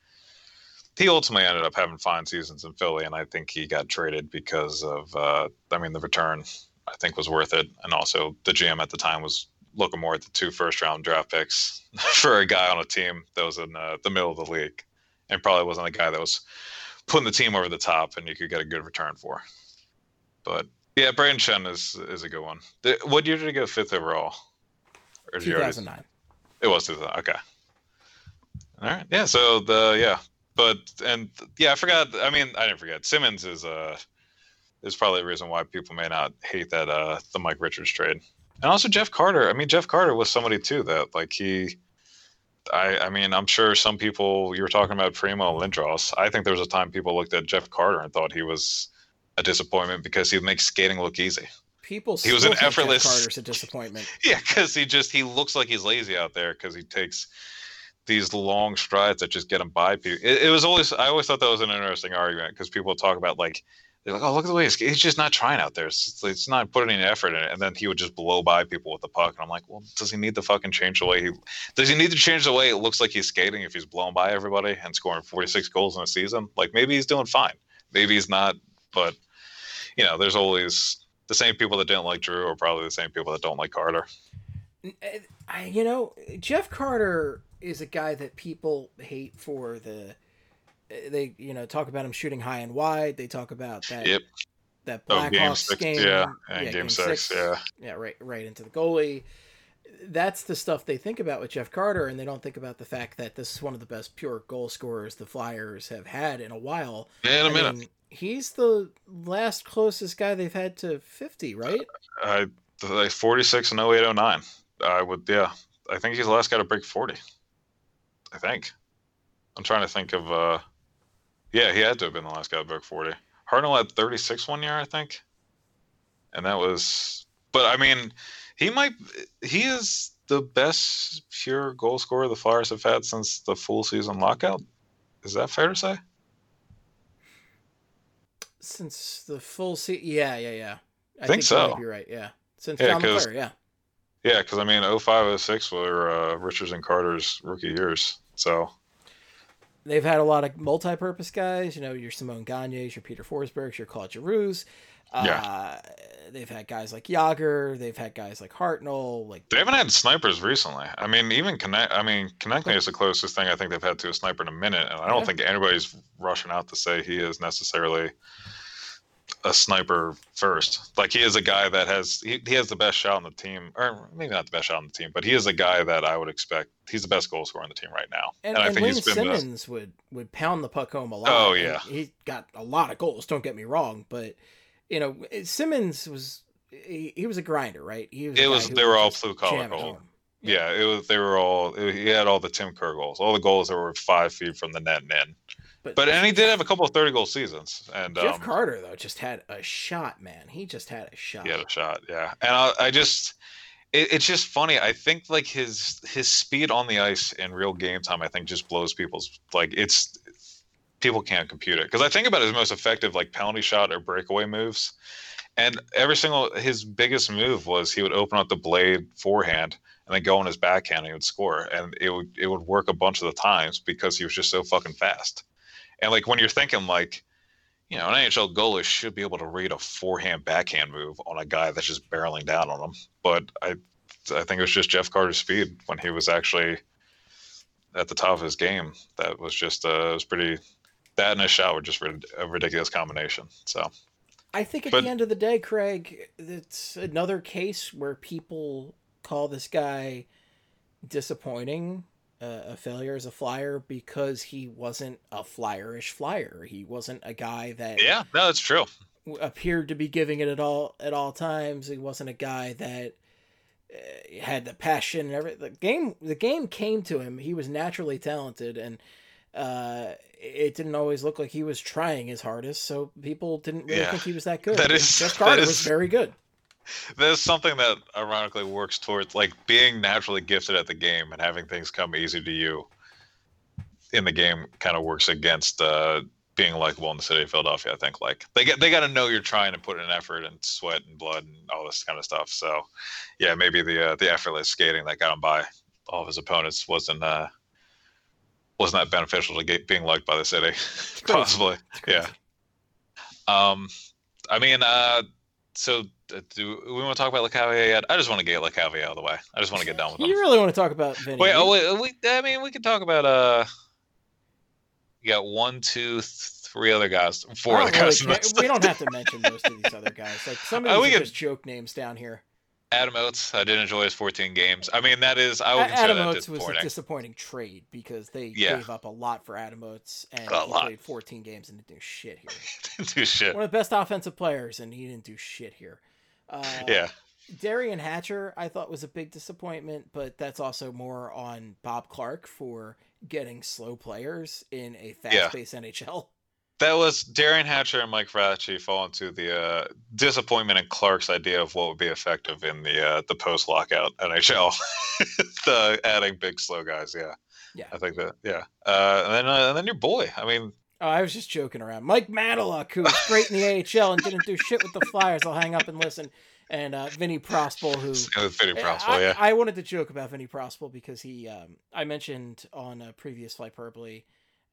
he ultimately ended up having fine seasons in Philly, and I think he got traded because of uh, I mean the return I think was worth it, and also the GM at the time was looking more at the two first round draft picks for a guy on a team that was in uh, the middle of the league, and probably wasn't a guy that was putting the team over the top, and you could get a good return for. But yeah, Brayden Schenn is is a good one. The- What year did he go fifth overall? Or did you already- 2009. it was 2000. Okay. All right. Yeah. So the yeah, but and yeah, I forgot. I mean, I didn't forget. Simmonds is uh is probably the reason why people may not hate that uh the Mike Richards trade, and also Jeff Carter. I mean, Jeff Carter was somebody too that like he. I, I mean, I'm sure some people you were talking about Primeau Lindros. I think there was a time people looked at Jeff Carter and thought he was a disappointment because he makes skating look easy. People He was an think Jeff effortless- Carter's a disappointment. Yeah, because he just he looks like he's lazy out there because he takes these long strides that just get him by people. It, it was always I always thought that was an interesting argument because people talk about like they're like, oh look at the way he's, he's just not trying out there. It's, it's not putting any effort in it, and then he would just blow by people with the puck, and I'm like, well, does he need to fucking change the way he? Does he need to change the way it looks like he's skating if he's blown by everybody and scoring 46 goals in a season? Like maybe he's doing fine, maybe he's not, but you know, there's always the same people that didn't like Drew are probably the same people that don't like Carter. Eh, I, you know, Jeff Carter is a guy that people hate for the. They you know talk about him shooting high and wide. They talk about that Yep. that Oh, Blackhawks game six, game. yeah, and game six, yeah. yeah, right, right into the goalie. That's the stuff they think about with Jeff Carter, and they don't think about the fact that this is one of the best pure goal scorers the Flyers have had in a while. In a I minute, mean, he's the last closest guy they've had to fifty, right? I like 46 and 08, 09. I would, yeah. I think he's the last guy to break 40. I think. I'm trying to think of. uh Yeah, he had to have been the last guy to break 40. Hartnell had 36 one year, I think, and that was. But I mean, he might. He is the best pure goal scorer the Flyers have had since the full season lockout. Is that fair to say? Since the full season, yeah, yeah, yeah. I Think you so. You're right. Yeah, since Yeah, 'cause- McClure, yeah. Yeah, because I mean, 05, 06 were uh, Richards and Carter's rookie years. So They've had a lot of multi-purpose guys. You know, your Simon Gagne's, your Peter Forsberg's, your Claude Giroux's. Uh, They've had guys like Jagr. They've had guys like Hartnell. Like They haven't had snipers recently. I mean, even Connect. I mean, Konecny is the closest thing I think they've had to a sniper in a minute, and I don't Yeah. think anybody's rushing out to say he is necessarily a sniper first. Like he is a guy that has he, he has the best shot on the team, or maybe not the best shot on the team, but he is a guy that I would expect. He's the best goal scorer on the team right now, and, I and think Wayne he's been Simmonds would would pound the puck home a lot. Oh, yeah. he got a lot of goals. Don't get me wrong, but you know Simmonds was he, he was a grinder, right? He was. It was- they were all just blue-collar jam it goal. home. Yeah, it was. They were all. He had all the Tim Kerr goals, all the goals that were five feet from the net and in. But, But and he did have a couple of thirty goal seasons, and Jeff um, Carter though just had a shot, man. He just had a shot. He had a shot, yeah. And I, I just, it, it's just funny. I think like his his speed on the ice in real game time, I think just blows people's like it's people can't compute it because I think about his most effective like penalty shot or breakaway moves, and every single his biggest move was he would open up the blade forehand and then go on his backhand and he would score, and it would it would work a bunch of the times because he was just so fucking fast. And like when you're thinking like you know, an NHL goalie should be able to read a forehand backhand move on a guy that's just barreling down on him. But I, I think it was just Jeff Carter's speed when he was actually at the top of his game. That was just, uh, it was pretty. that and a shot were just a ridiculous combination. So I think at But- the end of the day, Craig, it's another case where people call this guy disappointing, a failure as a flyer because he wasn't a flyerish flyer. He wasn't a guy that yeah, no, that's true. appeared to be giving it at all at all times. He wasn't a guy that uh, had the passion and everything. The game, the game came to him. He was naturally talented, and uh, it didn't always look like he was trying his hardest. So people didn't really Yeah. think he was that good. That is- Jeff Carter is- was very good. There's something that ironically works towards like being naturally gifted at the game and having things come easy to you in the game kind of works against uh, being likable in the city of Philadelphia. I think like they get they got to know you're trying to put in effort and sweat and blood and all this kind of stuff. So yeah, maybe the uh, the effortless skating that got him by all of his opponents wasn't uh, wasn't that beneficial to get being liked by the city. Possibly, yeah. Um, I mean, uh, so uh, do we want to talk about Lecavalier yet? I just want to get Lecavalier out of the way. I just want to get done with You him. really want to talk about Vinny? Wait, oh wait, we. I mean, we can talk about uh. You got one, two, three other guys, four other really guys. we don't have to mention most of these other guys. Like some of Uh, these we are can- just joke names down here. Adam Oates, I did enjoy his 14 games. I mean, that is I would consider Adam that Oates was a disappointing. disappointing trade because they Yeah. gave up a lot for Adam Oates, and A he lot. played 14 games and didn't do shit here. Didn't do shit. One of the best offensive players, and he didn't do shit here. Uh, Yeah, Derian Hatcher, I thought was a big disappointment, but that's also more on Bob Clarke for getting slow players in a fast-paced NHL. That was Derian Hatcher and Mike Fracci fall into the uh, disappointment in Clarke's idea of what would be effective in the uh, the post lockout NHL. the adding big slow guys, yeah. Yeah. I think that, yeah. Uh, and then uh, and then your boy. I mean, Oh, I was just joking around. Mike Matalock, who was great in the AHL and didn't do shit with the Flyers. I'll hang up and listen. And uh, Vinny Prospal, who it was pretty I- possible, I, yeah. I wanted to joke about Vinny Prospal because he, um, I mentioned on a previous Flyperbole,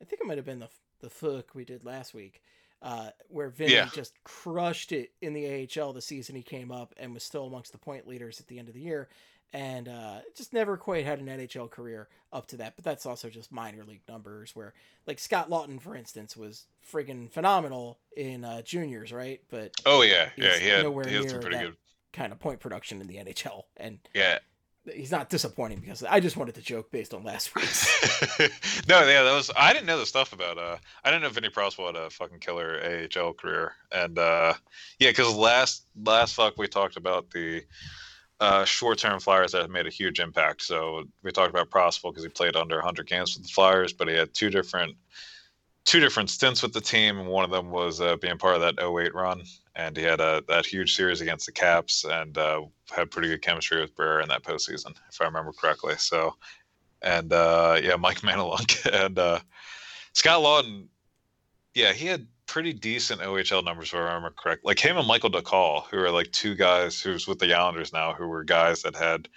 I think it might have been the the Fook we did last week, uh, where Vinny Yeah. just crushed it in the AHL the season he came up and was still amongst the point leaders at the end of the year, and uh, just never quite had an NHL career up to that. But that's also just minor league numbers, where like Scott Laughton, for instance, was friggin' phenomenal in uh, juniors, right? But oh yeah, yeah. He had, nowhere he had some near pretty that. good. kind of point production in the NHL, and Yeah. He's not disappointing because I just wanted to joke based on last week's. no, yeah, that was. I didn't know the stuff about. Uh, I didn't know Vinny Prospal had a fucking killer AHL career, and uh, yeah, because last last fuck we talked about the uh, short term Flyers that have made a huge impact. So we talked about Prospal because he played under 100 games with the Flyers, but he had two different two different stints with the team, and one of them was uh, being part of that 08 run, and he had a that huge series against the Caps, and uh, had pretty good chemistry with Briere in that postseason, if I remember correctly. So and uh, yeah, Mike Maneluk and uh, Scott Laughton. Yeah, he had pretty decent OHL numbers, if I remember correct. Like him and Michael Dal Colle, who are like two guys who's with the Islanders now, who were guys that had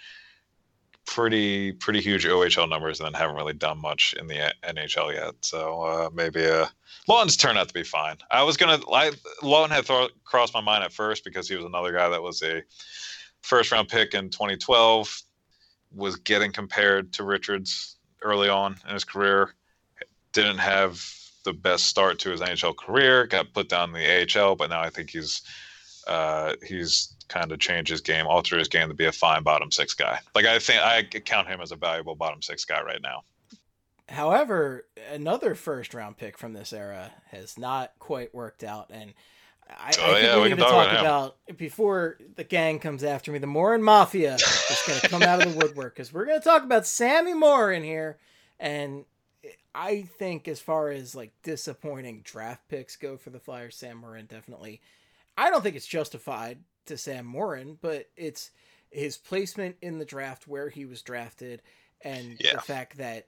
pretty pretty huge OHL numbers and then haven't really done much in the NHL yet. So uh, maybe uh, Laughton's turned out to be fine. I was gonna, I, Laughton had thought, crossed my mind at first because he was another guy that was a first round pick in 2012 was getting compared to Richards early on in his career. Didn't have the best start to his NHL career. Got put down in the AHL, but now I think he's uh, he's kind of changed his game, altered his game to be a fine bottom six guy. Like I think I count him as a valuable bottom six guy right now. However, another first round pick from this era has not quite worked out, and I, Oh, I think yeah, we're we going to talk talk about about before the gang comes after me. The Morin Mafia is going to come out of the woodwork because we're going to talk about Sammy Morin here, and I think as far as like disappointing draft picks go for the Flyers, Sam Morin definitely. I don't think it's justified to Sam Morin, but it's his placement in the draft where he was drafted and Yeah. the fact that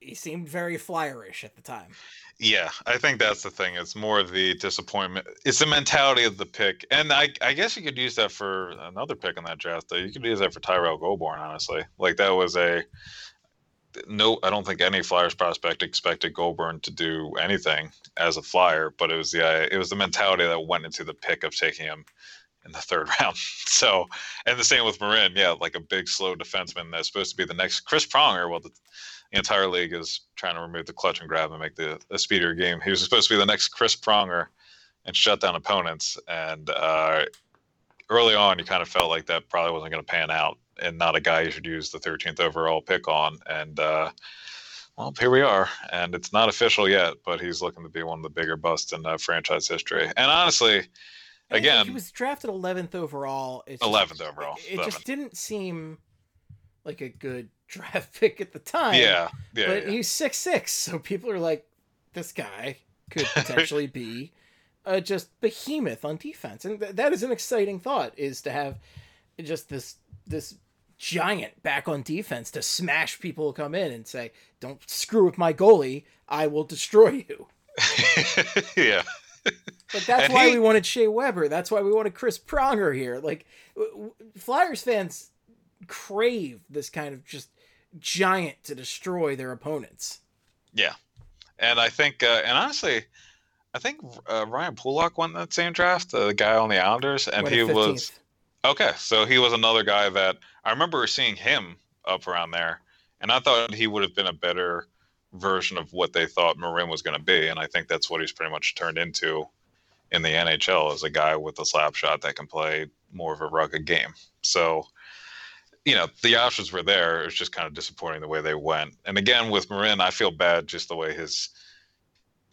he seemed very flyerish at the time. Yeah, I think that's the thing. It's more the disappointment. It's the mentality of the pick, and I, I guess you could use that for another pick in that draft. Though you could use that for Tyrell Goulbourne, honestly. Like that was a no. I don't think any Flyers prospect expected Goulbourne to do anything as a Flyer, but it was the it was the mentality that went into the pick of taking him in the third round. So, and the same with Morin. Yeah, like a big, slow defenseman that's supposed to be the next Chris Pronger. Well, the, the entire league is trying to remove the clutch and grab and make the a speedier game. He was supposed to be the next Chris Pronger and shut down opponents. And uh, early on, you kind of felt like that probably wasn't going to pan out, and not a guy you should use the 13th overall pick on. And uh, well, here we are, and it's not official yet, but he's looking to be one of the bigger busts in uh, franchise history. And honestly, again, he was drafted 11th overall. It's 11th just, overall. It 11th. just didn't seem like a good draft pick at the time. yeah, yeah, but yeah. he's six six, so people are like, this guy could potentially be uh, just behemoth on defense, and th- that is an exciting thought. Is to have just this this giant back on defense to smash people who come in and say, "Don't screw with my goalie, I will destroy you." yeah. But that's And why he- we wanted Shea Weber. That's why we wanted Chris Pronger here. Like Flyers fans crave this kind of just giant to destroy their opponents. Yeah, and I think, uh, and honestly, I think uh, Ryan Pulock won that same draft, uh, the guy on the Islanders, and he at was 15th. Okay. So he was another guy that I remember seeing him up around there, and I thought he would have been a better version of what they thought Morin was going to be, and I think that's what he's pretty much turned into in the NHL as a guy with a slap shot that can play more of a rugged game. So. You know, the options were there. It was just kind of disappointing the way they went. And again, with Morin, I feel bad just the way his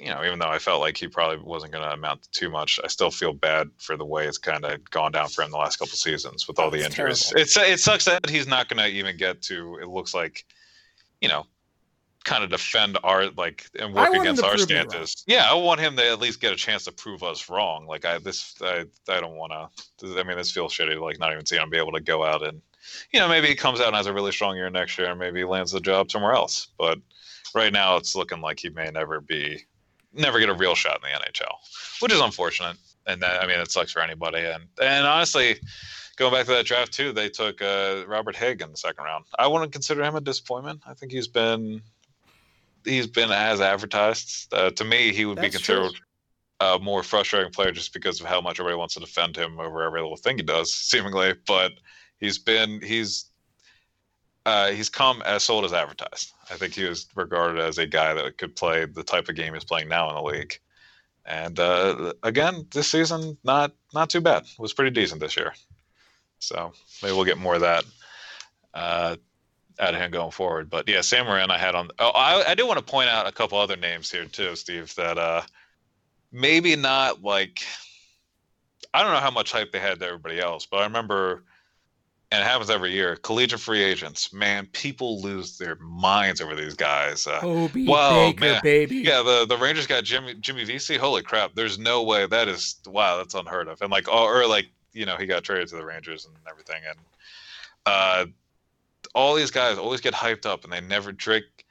you know, even though I felt like he probably wasn't going to amount to too much, I still feel bad for the way it's kind of gone down for him the last couple seasons with all the it's injuries. terrible. It's it sucks that he's not going to even get to. It looks like, you know, kind of defend our like and work against our stances. Yeah, I want him to at least get a chance to prove us wrong. Like I this I I don't want to. I mean, this feels shitty. Like not even seeing him be able to go out and, you know, maybe he comes out and has a really strong year next year, and maybe he lands the job somewhere else. But right now, it's looking like he may never be never get a real shot in the NHL, which is unfortunate. And that, I mean, it sucks for anybody. And and honestly, going back to that draft too, they took uh, Robert Hagg in the second round. I wouldn't consider him a disappointment. I think he's been he's been as advertised. Uh, to me, he would be That's true. considered a more frustrating player just because of how much everybody wants to defend him over every little thing he does, seemingly. But he's been he's uh, he's come as sold as advertised. I think he was regarded as a guy that could play the type of game he's playing now in the league. And uh, again, this season not not too bad. Was pretty decent this year. So maybe we'll get more of that uh, out of him going forward. But yeah, Sam Morin I had on. Oh, I, I do want to point out a couple other names here too, Steve. That uh, maybe not like I don't know how much hype they had to everybody else, but I remember, and it happens every year. Collegiate free agents, man, people lose their minds over these guys. Uh, Whoa, Baker, man. baby. yeah, the the Rangers got Jimmy Jimmy Vesey. Holy crap! There's no way that is wow. That's unheard of. And like, oh, or like you know, he got traded to the Rangers and everything. And uh, all these guys always get hyped up, and they never Drake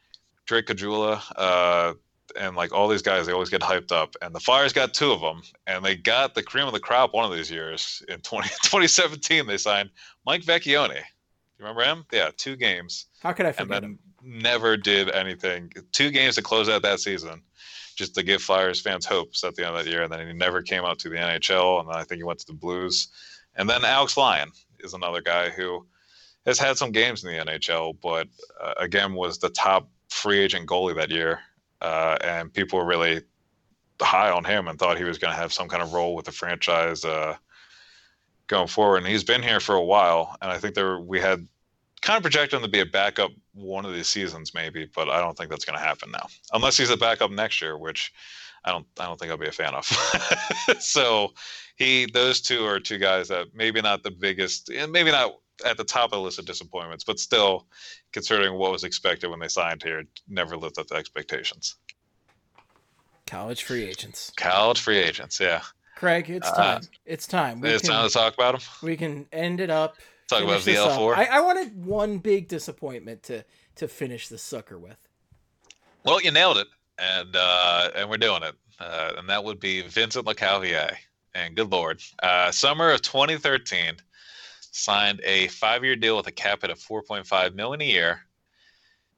Drake Caggiula, uh, and like all these guys, they always get hyped up. And the Flyers got two of them, and they got the cream of the crop one of these years in 20, 2017. They signed Mike Vecchione. Do you remember him? Yeah, two games How could I forget him? never did anything. Two games to close out that season, just to give Flyers fans hopes at the end of that year. And then he never came out to the NHL, and then I think he went to the Blues. And then Alex Lyon is another guy who has had some games in the NHL, but uh, again was the top free agent goalie that year, uh, and people were really high on him and thought he was going to have some kind of role with the franchise uh, going forward. And he's been here for a while, and I think there we had kind of projected him to be a backup one of these seasons, maybe, but I don't think that's going to happen now, unless he's a backup next year, which I don't. I don't think I'll be a fan of. so he, those two are two guys that maybe not the biggest, and maybe not at the top of the list of disappointments, but still, considering what was expected when they signed here, never lived up to expectations. College free agents. College free agents, yeah. Craig, it's Uh, time. it's time. We it's can, time to talk about them. we can end it up. Talk about this up. VL4. I, I wanted one big disappointment to to finish the sucker with. Well, you nailed it, and uh, and we're doing it, uh, and that would be Vincent Lecavalier. And good lord, uh, summer of 2013, signed a five-year deal with a cap hit of 4.5 million a year,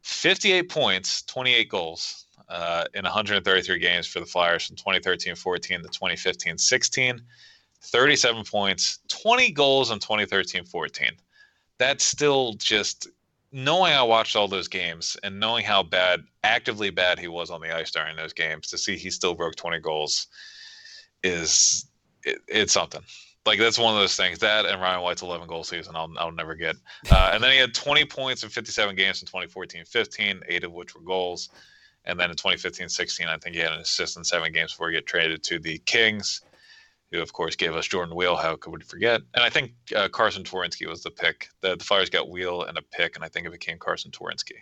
58 points, 28 goals uh, in 133 games for the Flyers from 2013-14 to 2015-16. 37 points, 20 goals in 2013-14. That's still just knowing I watched all those games and knowing how bad, actively bad he was on the ice during those games, to see he still broke 20 goals is it, it's something. Like that's one of those things. That and Ryan White's 11 goal season, I'll I'll never get. Uh, and then he had 20 points in 57 games in 2014-15, eight of which were goals. And then in 2015-16, I think he had an assist in seven games before he got traded to the Kings, who of course gave us Jordan Weal. How could we forget? And I think uh, Carsen Twarynski was the pick. The, the Flyers got Weal and a pick, and I think it became Carsen Twarynski.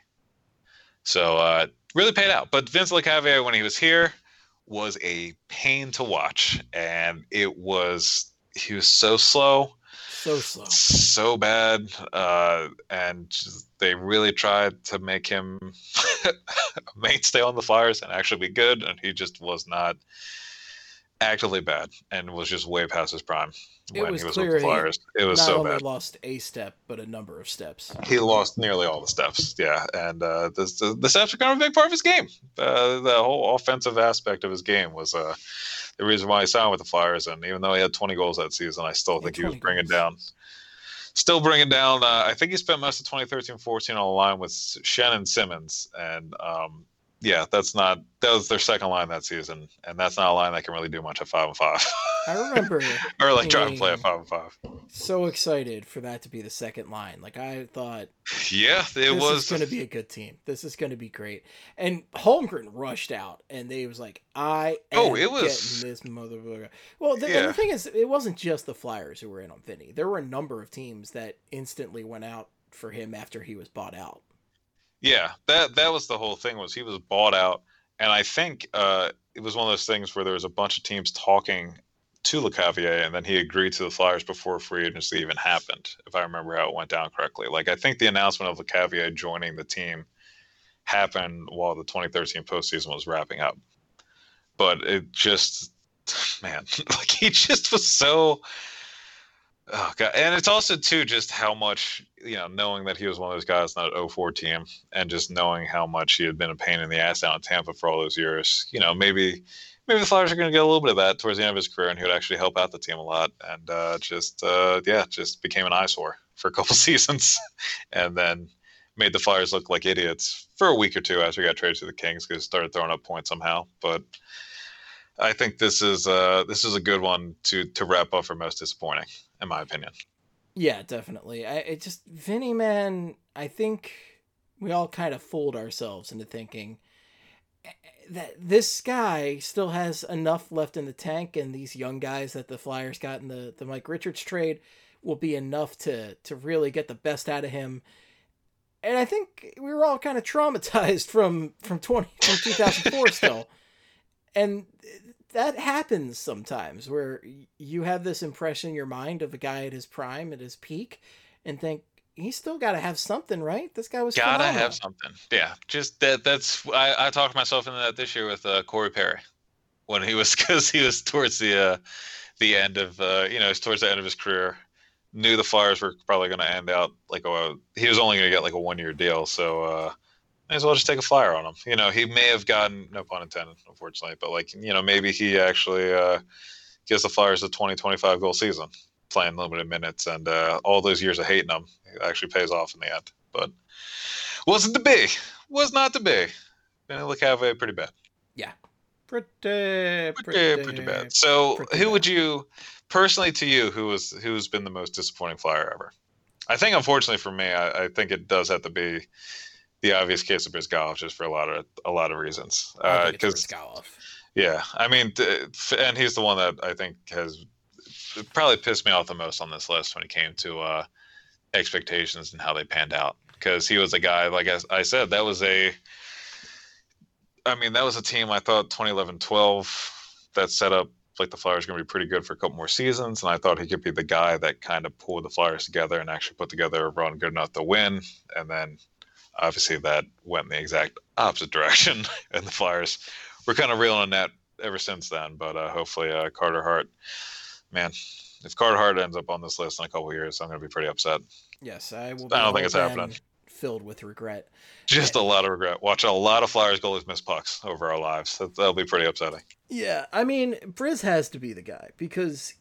So uh, really paid out. But Vince Lecavalier, when he was here, was a pain to watch, and it was he was so slow, So slow. so bad, uh, and they really tried to make him a mainstay on the Flyers and actually be good, and he just was not actively bad and was just way past his prime when was he was clear with the Flyers. It was so bad. lost a step, but a number of steps. He lost nearly all the steps, yeah, and uh, the, the the steps are kind of a big part of his game. Uh, the whole offensive aspect of his game was uh, the reason why he signed with the Flyers. And even though he had 20 goals that season, I still think he was bringing goals. down, still bringing down. Uh, I think he spent most of 2013-14 on the line with Shannon Simmonds, and um, yeah, that's not that was their second line that season, and that's not a line that can really do much at five and five, I remember or like try to play at five and five. so excited for that to be the second line. Like I thought Yeah, it this was is going to be a good team. This is going to be great. And Holmgren rushed out, and they was like, "I am Oh, it was- getting this motherfucker." Well, the, Yeah. the thing is, it wasn't just the Flyers who were in on Vinny. There were a number of teams that instantly went out for him after he was bought out. Yeah, that that was the whole thing. Was he was bought out, and I think uh, it was one of those things where there was a bunch of teams talking to Lecavalier, and then he agreed to the Flyers before free agency even happened. If I remember how it went down correctly, like I think the announcement of Lecavalier joining the team happened while the 2013 postseason was wrapping up. But it just, man, like he just was so. Oh god, and it's also too just how much you know, knowing that he was one of those guys in that 04 team, and just knowing how much he had been a pain in the ass down in Tampa for all those years. You know, maybe maybe the Flyers are going to get a little bit of that towards the end of his career, and he would actually help out the team a lot. And uh, just uh, yeah, just became an eyesore for a couple seasons, and then made the Flyers look like idiots for a week or two after he got traded to the Kings because he started throwing up points somehow. But I think this is uh, this is a good one to to wrap up for most disappointing, in my opinion. Yeah, definitely. I it just Vinny man, I think we all kind of fooled ourselves into thinking eh, that this guy still has enough left in the tank and these young guys that the Flyers got in the, the Mike Richards trade will be enough to to really get the best out of him. And I think we were all kind of traumatized from from 20 from 2004 still. And that happens sometimes where you have this impression in your mind of a guy at his prime, at his peak, and think he's still got to have something, right? This guy was Gotta phenomenal. have something. Yeah, just that. That's I, I talked myself into that this year with uh, Corey Perry when he was because he was towards the uh, the end of uh, you know he's towards the end of his career. Knew the Flyers were probably going to end out like a he was only going to get like a one year deal, so uh, may as well just take a flyer on him. You know, he may have gotten no pun intended, unfortunately, but like you know maybe he actually uh, gives the Flyers a 20 25 goal season playing limited minutes and uh, all those years of hating him actually pays off in the end. But wasn't to be. Was not to be. Vinny LeCavalier pretty bad. Pretty, Pretty, pretty, pretty bad. So pretty who would you personally to you who was who's been the most disappointing flyer ever? I think unfortunately for me, I, I think it does have to be the obvious case of Bryzgalov just for a lot of a lot of reasons. Because Bryzgalov. yeah, I mean, and he's the one that I think has probably pissed me off the most on this list when it came to uh, expectations and how they panned out. Because he was a guy, like I, I said, that was a. I mean, that was a team I thought 2011 12 that set up like the Flyers going to be pretty good for a couple more seasons. And I thought he could be the guy that kind of pulled the Flyers together and actually put together a run good enough to win. And then obviously that went in the exact opposite direction. And the Flyers were kind of reeling on that ever since then. But uh, hopefully, uh, Carter Hart, man, if Carter Hart ends up on this list in a couple of years, I'm going to be pretty upset. Yes, I will. I don't think it's happening. Filled with regret. Just a lot of regret. Watching a lot of Flyers goalies miss pucks over our lives. That, that'll be pretty upsetting. Yeah, I mean, Briz has to be the guy because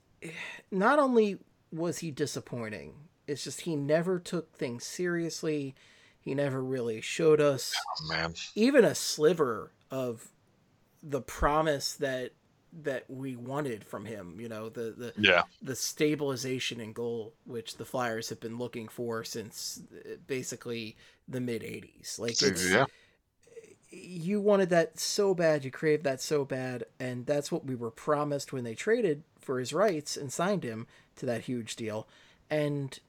not only was he disappointing, it's just he never took things seriously. He never really showed us Oh, even a sliver of the promise that that we wanted from him. You know, the the Yeah. the stabilization and goal which the Flyers have been looking for since uh, basically the mid '80s. Like it's yeah. you wanted that so bad, you craved that so bad, and that's what we were promised when they traded for his rights and signed him to that huge deal, and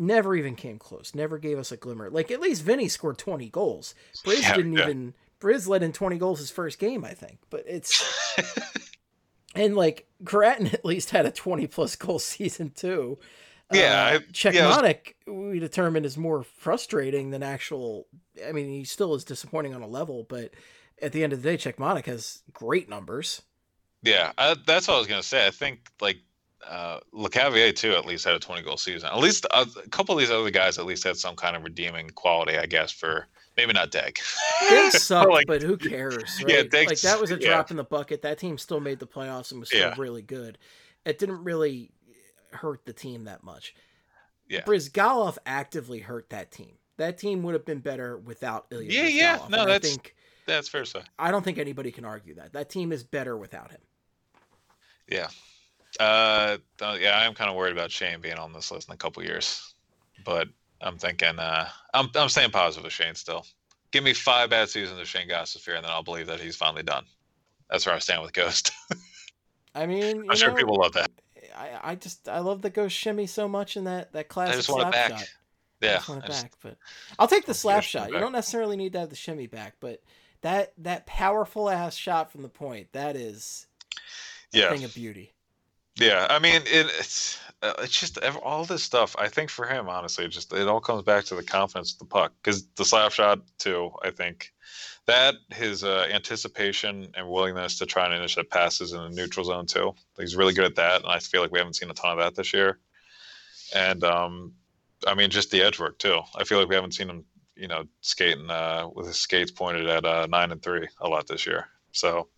never even came close. Never gave us a glimmer. Like at least Vinny scored twenty goals. Briz Yeah, didn't yeah. even. Briz led in twenty goals his first game, I think. But it's and like Gratton at least had a twenty plus goal season too. Yeah, uh, yeah, was- we determined is more frustrating than actual. I mean, he still is disappointing on a level, but at the end of the day, Cechmanek has great numbers. Yeah, I, that's what I was gonna say. I think like uh, Lecavalier too at least had a 20 goal season. At least a, a couple of these other guys at least had some kind of redeeming quality, I guess. For maybe not Dag. They suck, Like- but who cares? Yeah, Right? like that was a yeah. drop in the bucket. That team still made the playoffs and was still Yeah. really good. It didn't really hurt the team that much. Yeah. Bryzgalov actively hurt that team. That team would have been better without Ilya. Yeah, yeah. No, and I think That's fair say. I don't think anybody can argue that. That team is better without him. Yeah. Uh, th- yeah, I am kind of worried about Shane being on this list in a couple years, but I'm thinking uh, I'm I'm staying positive with Shane still. Give me five bad seasons of Shane Gostisbehere, and then I'll believe that he's finally done. That's where I stand with Ghost. I mean, I'm sure know, people love that. I, I just I love the ghost shimmy so much in that that I classic just want it slap back. shot. I Yeah, just want I it just- back, but I'll take the slap shot. You don't necessarily need to have the shimmy back, but that that powerful ass shot from the point that is a yeah, thing of beauty. Yeah. I mean, it, it's uh, it's just all this stuff. I think for him, honestly, just it all comes back to the confidence of the puck because the slap shot too. I think that his uh, anticipation and willingness to try and intercept passes in the neutral zone too. He's really good at that, and I feel like we haven't seen a ton of that this year. And um, I mean, just the edge work too. I feel like we haven't seen him, you know, skating uh, with his skates pointed at uh, nine and three a lot this year. So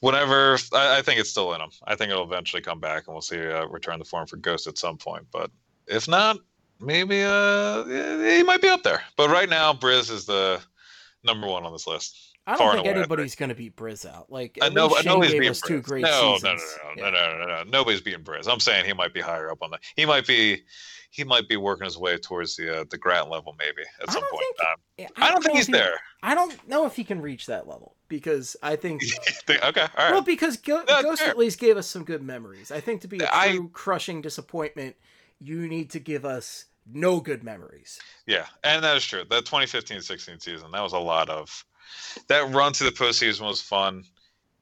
whenever I, I think it's still in him. I think it'll eventually come back, and we'll see a return the form for Ghost at some point. But if not, maybe uh, he might be up there. But right now, Briz is the number one on this list. I don't think away, anybody's going to beat Briz out. Like I know, I know he's being us two great no, seasons. no, no, no, Yeah. no, no, no, no. Nobody's beating Briz. I'm saying he might be higher up on the. He might be. He might be working his way towards the uh, the Grant level, maybe at I some don't point in think- time. Yeah, I don't think he's he- there. I don't know if he can reach that level because I think okay, all right. Well, because Go- That's Ghost fair. at least gave us some good memories. I think to be a true crushing disappointment, you need to give us no good memories. Yeah, and that is true. That 2015-16 season, that was a lot of that run to the postseason was fun.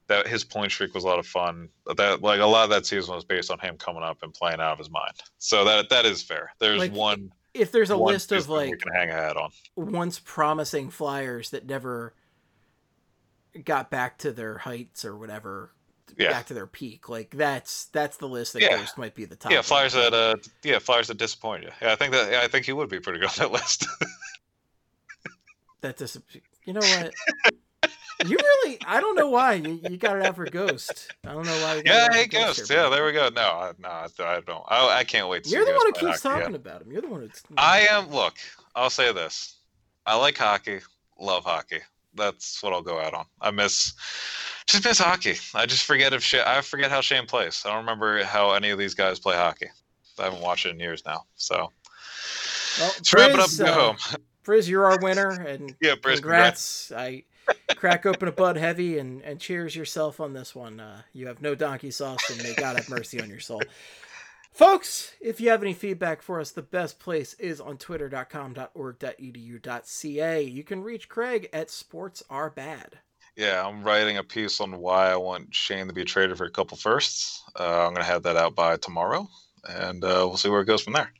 That his point streak was a lot of fun. That like a lot of that season was based on him coming up and playing out of his mind. So that that is fair. There's Like, one If there's a list of like we can hang a hat on. once promising flyers that never got back to their heights or whatever, Yeah. back to their peak, like that's that's the list that Yeah. Might be the top. Yeah. Flyers that uh yeah Flyers that disappoint you. Yeah, I think that yeah, I think he would be pretty good on that list. that dis- You know what? You really, I don't know why you, you got it out for Ghost. I don't know why. You yeah, hey Ghost Ghost. Yeah, there we go. No, I- no, I, don't. I, I can't wait to You're the one who keeps talking about him. You're the one who's. I am. Look, I'll say this: I like hockey, love hockey. That's what I'll go out on. I miss, just miss hockey. I just forget if Sha- I forget how Shane plays. I don't remember how any of these guys play hockey. I haven't watched it in years now. So Well, let's wrap it up Briz, and go uh, home. Briz, you're our winner, and Yeah, Briz, congrats. congrats. I crack open a Bud Heavy and, and cheers yourself on this one. Uh, you have no donkey sauce, and may God have mercy on your soul. Folks, if you have any feedback for us, the best place is on twitter.com.org.edu.ca. You can reach Craig at Sports Are Bad. Yeah, I'm writing a piece on why I want Shane to be traded for a couple firsts. Uh, I'm gonna have that out by tomorrow, and uh, we'll see where it goes from there.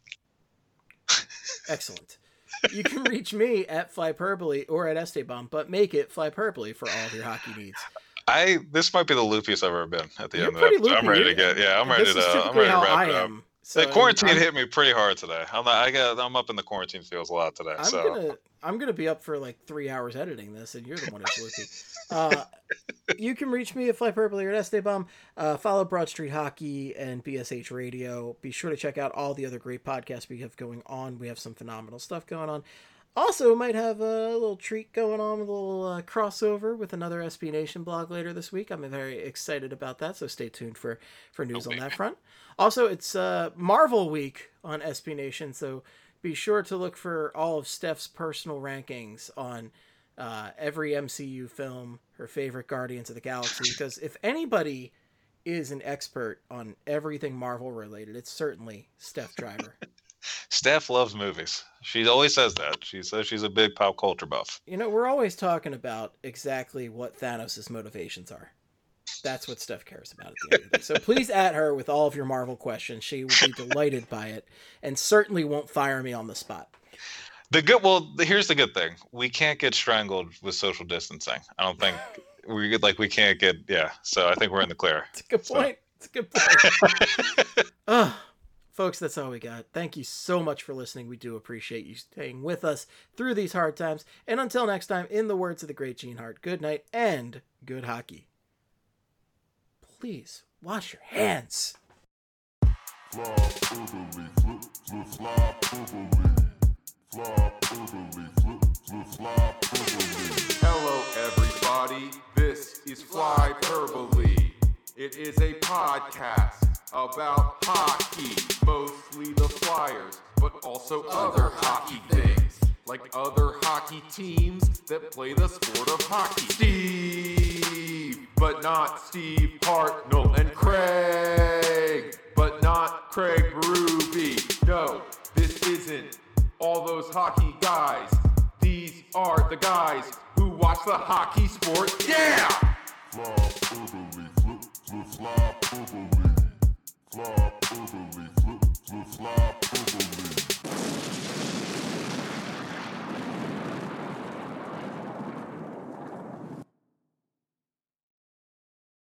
Excellent. You can reach me at Flyperbole or at Esteban, but make it Flyperbole for all of your hockey needs. I this might be the loopiest I've ever been at the You're end of that. I'm ready to get. Yeah, I'm ready to. I'm ready to wrap it up. So the quarantine I'm- hit me pretty hard today. I'm not, I got I'm up in the quarantine feels a lot today. I'm so gonna I'm gonna be up for like three hours editing this, and you're the one who's loopy. Uh, you can reach me at Flyperbole or at Estebomb. Uh, follow Broad Street Hockey and BSH Radio. Be sure to check out all the other great podcasts we have going on. We have some phenomenal stuff going on. Also, might have a little treat going on, a little uh, crossover with another SB Nation blog later this week. I'm very excited about that, so stay tuned for for news Okay. on that front. Also, it's uh, Marvel Week on SB Nation, so be sure to look for all of Steph's personal rankings on uh, every MCU film, her favorite Guardians of the Galaxy. Because if anybody is an expert on everything Marvel related, it's certainly Steph Driver. Steph loves movies. She always says that. She says she's a big pop culture buff. You know, we're always talking about exactly what Thanos' motivations are. That's what Steph cares about at the end of the day. So please at her with all of your Marvel questions. She will be delighted by it and certainly won't fire me on the spot. The good. Well, the, here's the good thing. We can't get strangled with social distancing. I don't think we get like we can't get. Yeah. So I think we're in the clear. It's a good So- point. It's a good point. Ugh. Folks, that's all we got. Thank you so much for listening. We do appreciate you staying with us through these hard times. And until next time, in the words of the great Gene Hart, good night and good hockey. Please wash your hands. Fly flip, flip, fly flip, flip, fly. Hello, everybody. This is Fly. It is a podcast about hockey, mostly the Flyers, but also other hockey things, like other hockey teams that play the sport of hockey. Steve, but not Steve Hartnell, and Craig, but not Craig Berube. No, this isn't all those hockey guys. These are the guys who watch the hockey sport. Yeah! Fly fly orderly, flip, flip, fly orderly.